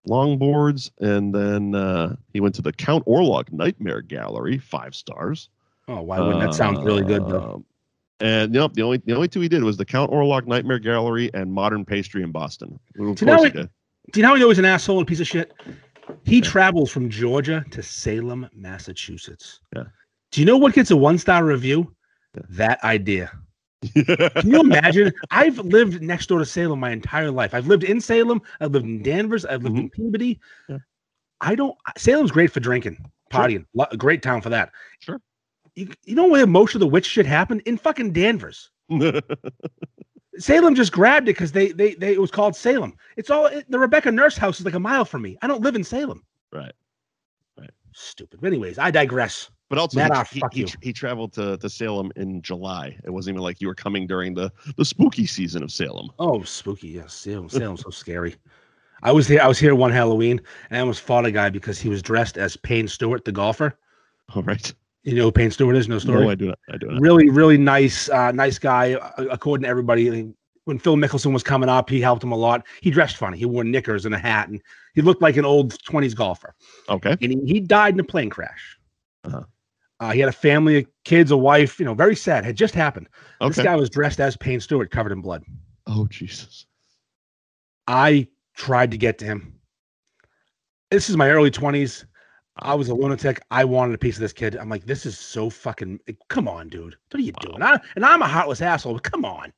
Longboards, and then uh, he went to the Count Orlok Nightmare Gallery, five stars. Oh, why wouldn't that sound really good though? And you know, the only the only two he did was the Count Orlok Nightmare Gallery and Modern Pastry in Boston. Well, Of So now course he. Do you know how he knows he's an asshole and a piece of shit? He travels from Georgia to Salem, Massachusetts. Yeah. Do you know what gets a one star review? Yeah. That idea. (laughs) Can you imagine? I've lived next door to Salem my entire life. I've lived in Salem. I've lived in Danvers. I've lived in Peabody. Mm-hmm. Yeah. I don't. Salem's great for drinking, Sure. partying. A great town for that. Sure. You, you know where most of the witch shit happened? In fucking Danvers. (laughs) Salem just grabbed it because they, they they it was called Salem. It's all it, the Rebecca Nurse house is like a mile from me. I don't live in Salem. right. Right. Stupid. But anyways, I digress. But also, Matt, he, he, he, he traveled to, to Salem in July. It wasn't even like you were coming during the, the spooky season of Salem. Oh, spooky. Yes, Salem. Salem's so scary. I was here. I was here one Halloween and I almost fought a guy because he was dressed as Payne Stewart, the golfer. All right. You know Payne Stewart is? No story. No, I do not. I do not. really, really nice, uh, nice guy. uh, According to everybody, when Phil Mickelson was coming up, he helped him a lot. He dressed funny. He wore knickers and a hat, and he looked like an old twenties golfer. Okay. and he, he died in a plane crash. Uh-huh. Uh, he had a family, kids, a wife. You know, very sad. Had just happened. Okay. This guy was dressed as Payne Stewart, covered in blood. Oh Jesus. I tried to get to him. This is my early twenties. I was a lunatic. I wanted a piece of this kid. I'm like, this is so fucking. Come on, dude. What are you Wow. doing? I, and I'm a heartless asshole. But come on.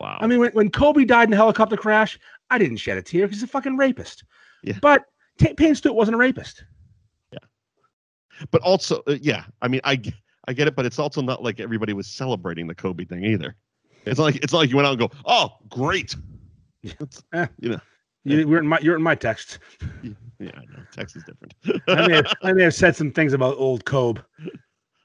Wow. I mean, when, when Kobe died in a helicopter crash, I didn't shed a tear because he's a fucking rapist. Yeah. But T- Payne Stewart wasn't a rapist. Yeah. But also, uh, yeah, I mean, I I get it, but it's also not like everybody was celebrating the Kobe thing either. It's like it's like you went out and go, oh, great. It's- Eh. you know, You, you're in my you're in my text. Yeah, I know. Text is different. I may, have, I may have said some things about old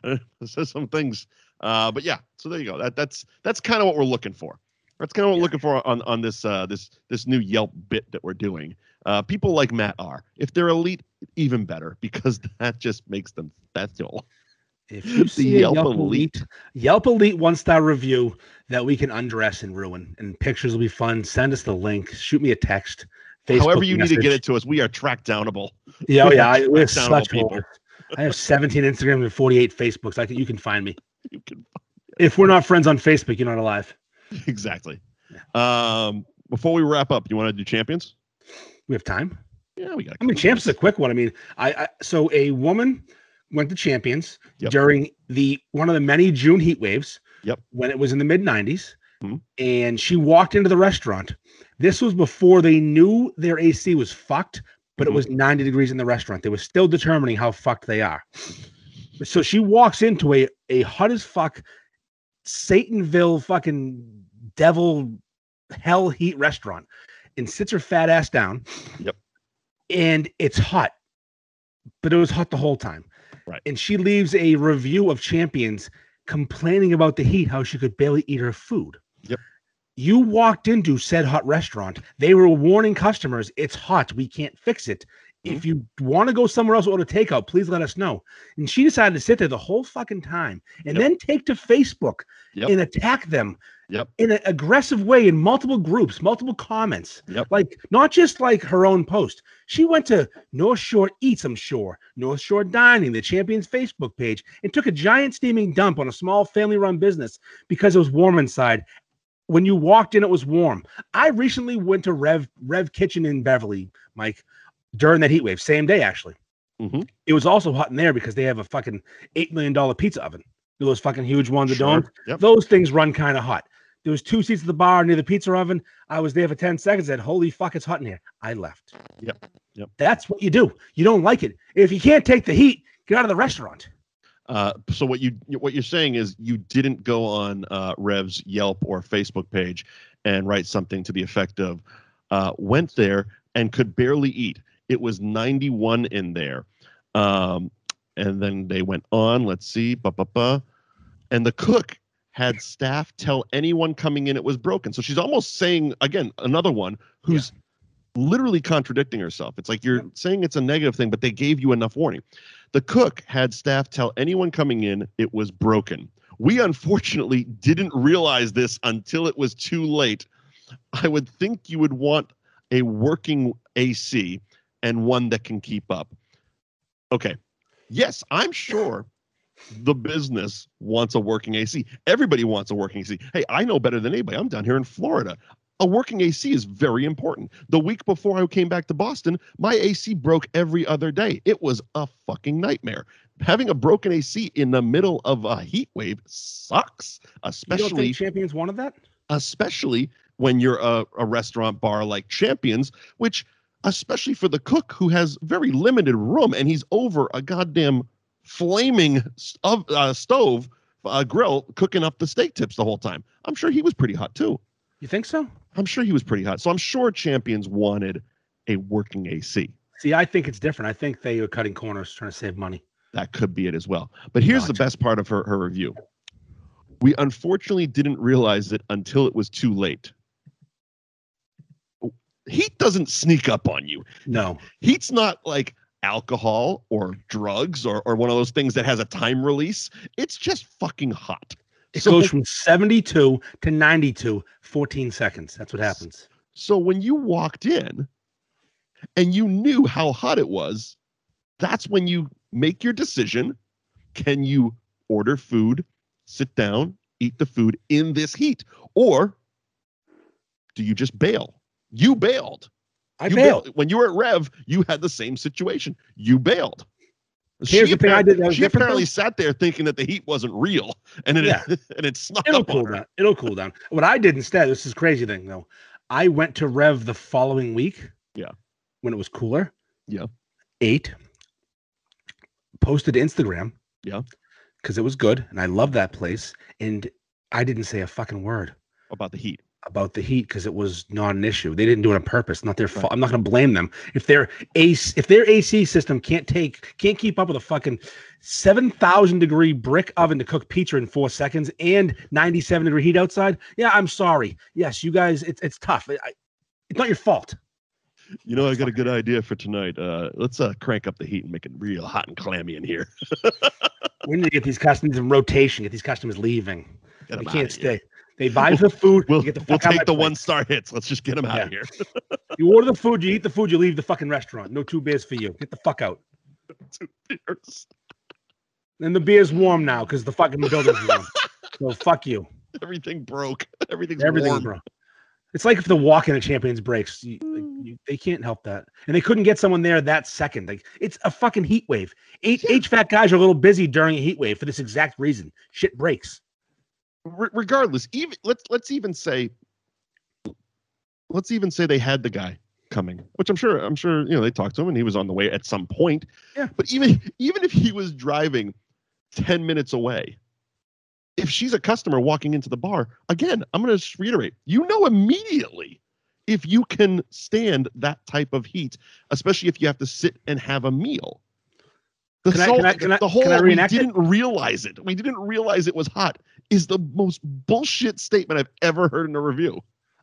it (laughs) says some things. Uh, but yeah, so there you go. That that's that's kind of what we're looking for. That's kind of what we're looking for on on this uh, this this new Yelp bit that we're doing. Uh, people like Matt R. If they're elite, even better because (laughs) that just makes them special. If you The see Yelp Yelp, Elite. Elite, Yelp Elite one star review that we can undress and ruin, and pictures will be fun. Send us the link. Shoot me a text. Facebook However you need to get it to us, we are track downable. Yeah, oh (laughs) yeah, I, we're such people. I have 17 Instagrams and 48 Facebooks. I can, you can find me. (laughs) You can If we're not friends on Facebook, you're not alive. (laughs) exactly. Um, before we wrap up, you want to do champions? We have time. Yeah, we got. I mean, champs is a quick one. I mean, I, I so a woman went to champions Yep. during the one of the many June heat waves. Yep. When it was in the mid 90s, Mhm. and she walked into the restaurant. This was before they knew their AC was fucked, but it mm-hmm. was 90 degrees in the restaurant. They were still determining how fucked they are. So she walks into a a hot as fuck Satanville fucking devil hell heat restaurant and sits her fat ass down. Yep. And it's hot, but it was hot the whole time. Right. And she leaves a review of Champions complaining about the heat, how she could barely eat her food. Yep. You walked into said hot restaurant. They were warning customers, it's hot. We can't fix it. If Mm-hmm. you want to go somewhere else or order takeout, please let us know. And she decided to sit there the whole fucking time and Yep. then take to Facebook Yep. and attack them Yep. in an aggressive way in multiple groups, multiple comments. Yep. Like not just like her own post. She went to North Shore Eats, I'm sure, North Shore Dining, the Champions Facebook page, and took a giant steaming dump on a small family-run business because it was warm inside. When you walked in, it was warm. I recently went to Rev Rev Kitchen in Beverly, Mike, during that heat wave, same day actually. Mhm. It was also hot in there because they have a fucking eight million dollar pizza oven. Those fucking huge ones that don't Yep. those things run kind of hot. There was two seats at the bar near the pizza oven. I was there for 10 seconds. And said, holy fuck, it's hot in here. I left. Yep. Yep. That's what you do. You don't like it. If you can't take the heat, get out of the restaurant. Uh, so what you what you're saying is you didn't go on uh, Rev's Yelp or Facebook page and write something to the effect of uh, went there and could barely eat. It was 91 in there, um, and then they went on. Let's see, ba ba ba, and the cook had staff tell anyone coming in it was broken. So she's almost saying again another one who's literally contradicting herself. It's like you're saying it's a negative thing, but they gave you enough warning. The cook had staff tell anyone coming in it was broken. We unfortunately didn't realize this until it was too late. I would think you would want a working AC and one that can keep up. Okay. Yes, I'm sure the business wants a working AC. Everybody wants a working AC. Hey, I know better than anybody. I'm down here in Florida. A working AC is very important. The week before I came back to Boston, my AC broke every other day. It was a fucking nightmare. Having a broken AC in the middle of a heat wave sucks, especially champions wanted that? especially when you're a, a restaurant bar like Champions, which especially for the cook who has very limited room and he's over a goddamn flaming s- of uh, stove uh, grill cooking up the steak tips the whole time. I'm sure he was pretty hot too. You think so? I'm sure he was pretty hot. So I'm sure Champions wanted a working AC. See, I think it's different. I think they are cutting corners trying to save money. That could be it as well. But here's the best part of her, her review. We unfortunately didn't realize it until it was too late. Heat doesn't sneak up on you. No. Heat's not like alcohol or drugs or, or one of those things that has a time release. It's just fucking hot. It So- goes from 72 to 92, 14 seconds. That's what happens. So when you walked in and you knew how hot it was, that's when you make your decision. Can you order food, sit down, eat the food in this heat? Or do you just bail? You bailed. I you bailed. When you were at Rev, you had the same situation. You bailed. Here's she the thing I did she apparently though. sat there thinking that the heat wasn't real, (laughs) and it Yeah. and it snuck It'll cool down. It'll cool down. What I did instead, this is crazy thing though. I went to Rev the following week. Yeah. When it was cooler. Yeah. Ate. Posted to Instagram. Yeah. Because it was good, and I love that place. And I didn't say a fucking word about the heat. About the heat because it was not an issue. They didn't do it on purpose. Not their fault. Right. I'm not going to blame them if their AC if their AC system can't take can't keep up with a fucking seven thousand degree brick oven to cook pizza in four seconds and ninety seven degree heat outside. Yeah, I'm sorry. Yes, you guys, it's it's tough. I, it's not your fault. You know, I got a good idea for tonight. Uh, let's uh, crank up the heat and make it real hot and clammy in here. (laughs) We need to get these customers in rotation. Get these customers leaving. Get They can't stay. here. They buy the food. We'll, you get the we'll out take the one star hits. Let's just get them out of here. (laughs) You order the food. You eat the food. You leave the fucking restaurant. No two beers for you. Get the fuck out. (laughs) Two beers. And the beer's warm now because the fucking building's warm. So fuck you. Everything broke. (laughs) Everything's Everything, warm. bro. It's like if the walk-in at Champions breaks, you, like, hmm. you, they can't help that, and they couldn't get someone there that second. Like it's a fucking heat wave. H- HVAC guys are a little busy during a heat wave for this exact reason. Shit breaks. Re- regardless, even let's let's even say, let's even say they had the guy coming, which I'm sure I'm sure you know they talked to him and he was on the way at some point. Yeah. But even even if he was driving ten minutes away, if she's a customer walking into the bar, again, I'm going to reiterate, you know immediately if you can stand that type of heat, especially if you have to sit and have a meal. The, Can I- can I- can I- the whole I we didn't realize it. We didn't realize it was hot is the most bullshit statement I've ever heard in a review.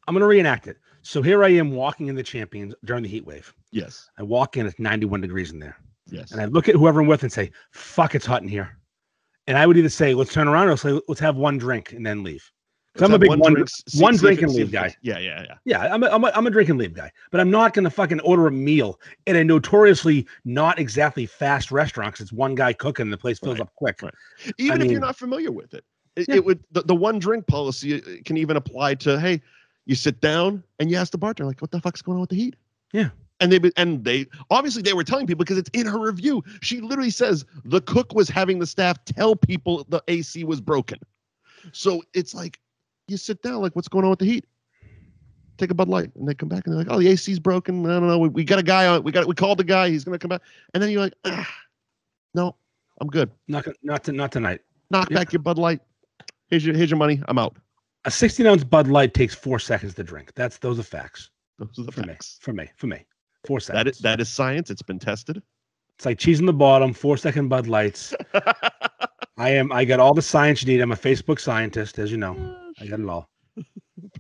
I'm gonna reenact it. So here I am walking in the Champions during the heat wave. Yes. I walk in, it's 91 degrees in there, Yes. and I look at whoever I'm with and say, "Fuck, it's hot in here." And I would either say, "Let's turn around," or say, "Let's have one drink and then leave." 'Cause I'm a big one, drink, one drink and leave guy. Yeah, yeah, yeah. Yeah, I'm a, I'm, a, I'm a drink and leave guy, but I'm not going to fucking order a meal at a notoriously not exactly fast restaurant because it's one guy cooking and the place fills Right, up quick. right. Even if mean- you're not familiar with it, it, Yeah. it would the, the one drink policy uh, can even apply to hey, you sit down and you ask the bartender like, what the fuck's going on with the heat? Yeah. And they and they obviously they were telling people because it's in her review. She literally says the cook was having the staff tell people the AC was broken. So it's like you sit down like, what's going on with the heat? Take a Bud Light, and they come back and they're like, "Oh, the AC's broken. I don't know. We, we got a guy on. We got. We called the guy. He's gonna come back." And then you're like, ah, "No, I'm good. Not not to, not tonight. Knock Yeah. back your Bud Light. Here's your here's your money. I'm out." A 16 ounce Bud Light takes four seconds to drink. That's those are facts Those are the for facts. me. For me. For me. Four seconds. That is that is science. It's been tested. It's like cheese in the bottom. Four second Bud Lights. (laughs) I am. I got all the science you need. I'm a Facebook scientist, as you know. I got it all. (laughs)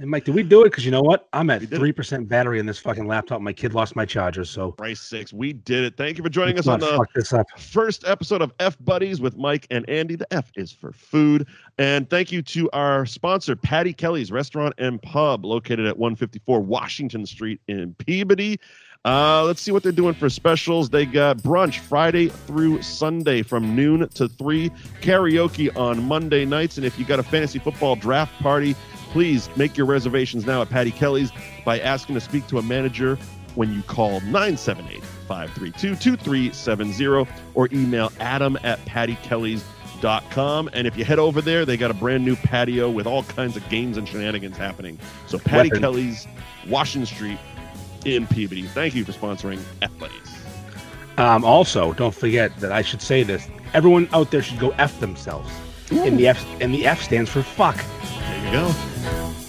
And Mike, did we do it? Because you know what? I'm at We did it. three percent battery in this fucking laptop. My kid lost my charger, so Christ six. we did it. Thank you for joining let's us on the first episode of F Buddies with Mike and Andy. The F is for food. And thank you to our sponsor, Patty Kelly's Restaurant and Pub, located at 154 Washington Street in Peabody. Uh, let's see what they're doing for specials. They got brunch Friday through Sunday from noon to 3, karaoke on Monday nights. And if you got a fantasy football draft party, please make your reservations now at Patty Kelly's by asking to speak to a manager when you call 978 532 2370 or email adam at pattykellys.com. And if you head over there, they got a brand new patio with all kinds of games and shenanigans happening. So, Patty Weapons. Kelly's, Washington Street in Peabody. Thank you for sponsoring F Buddies. Um, also, don't forget that I should say this. Everyone out there should go f themselves. And the F and the F stands for fuck. There you go.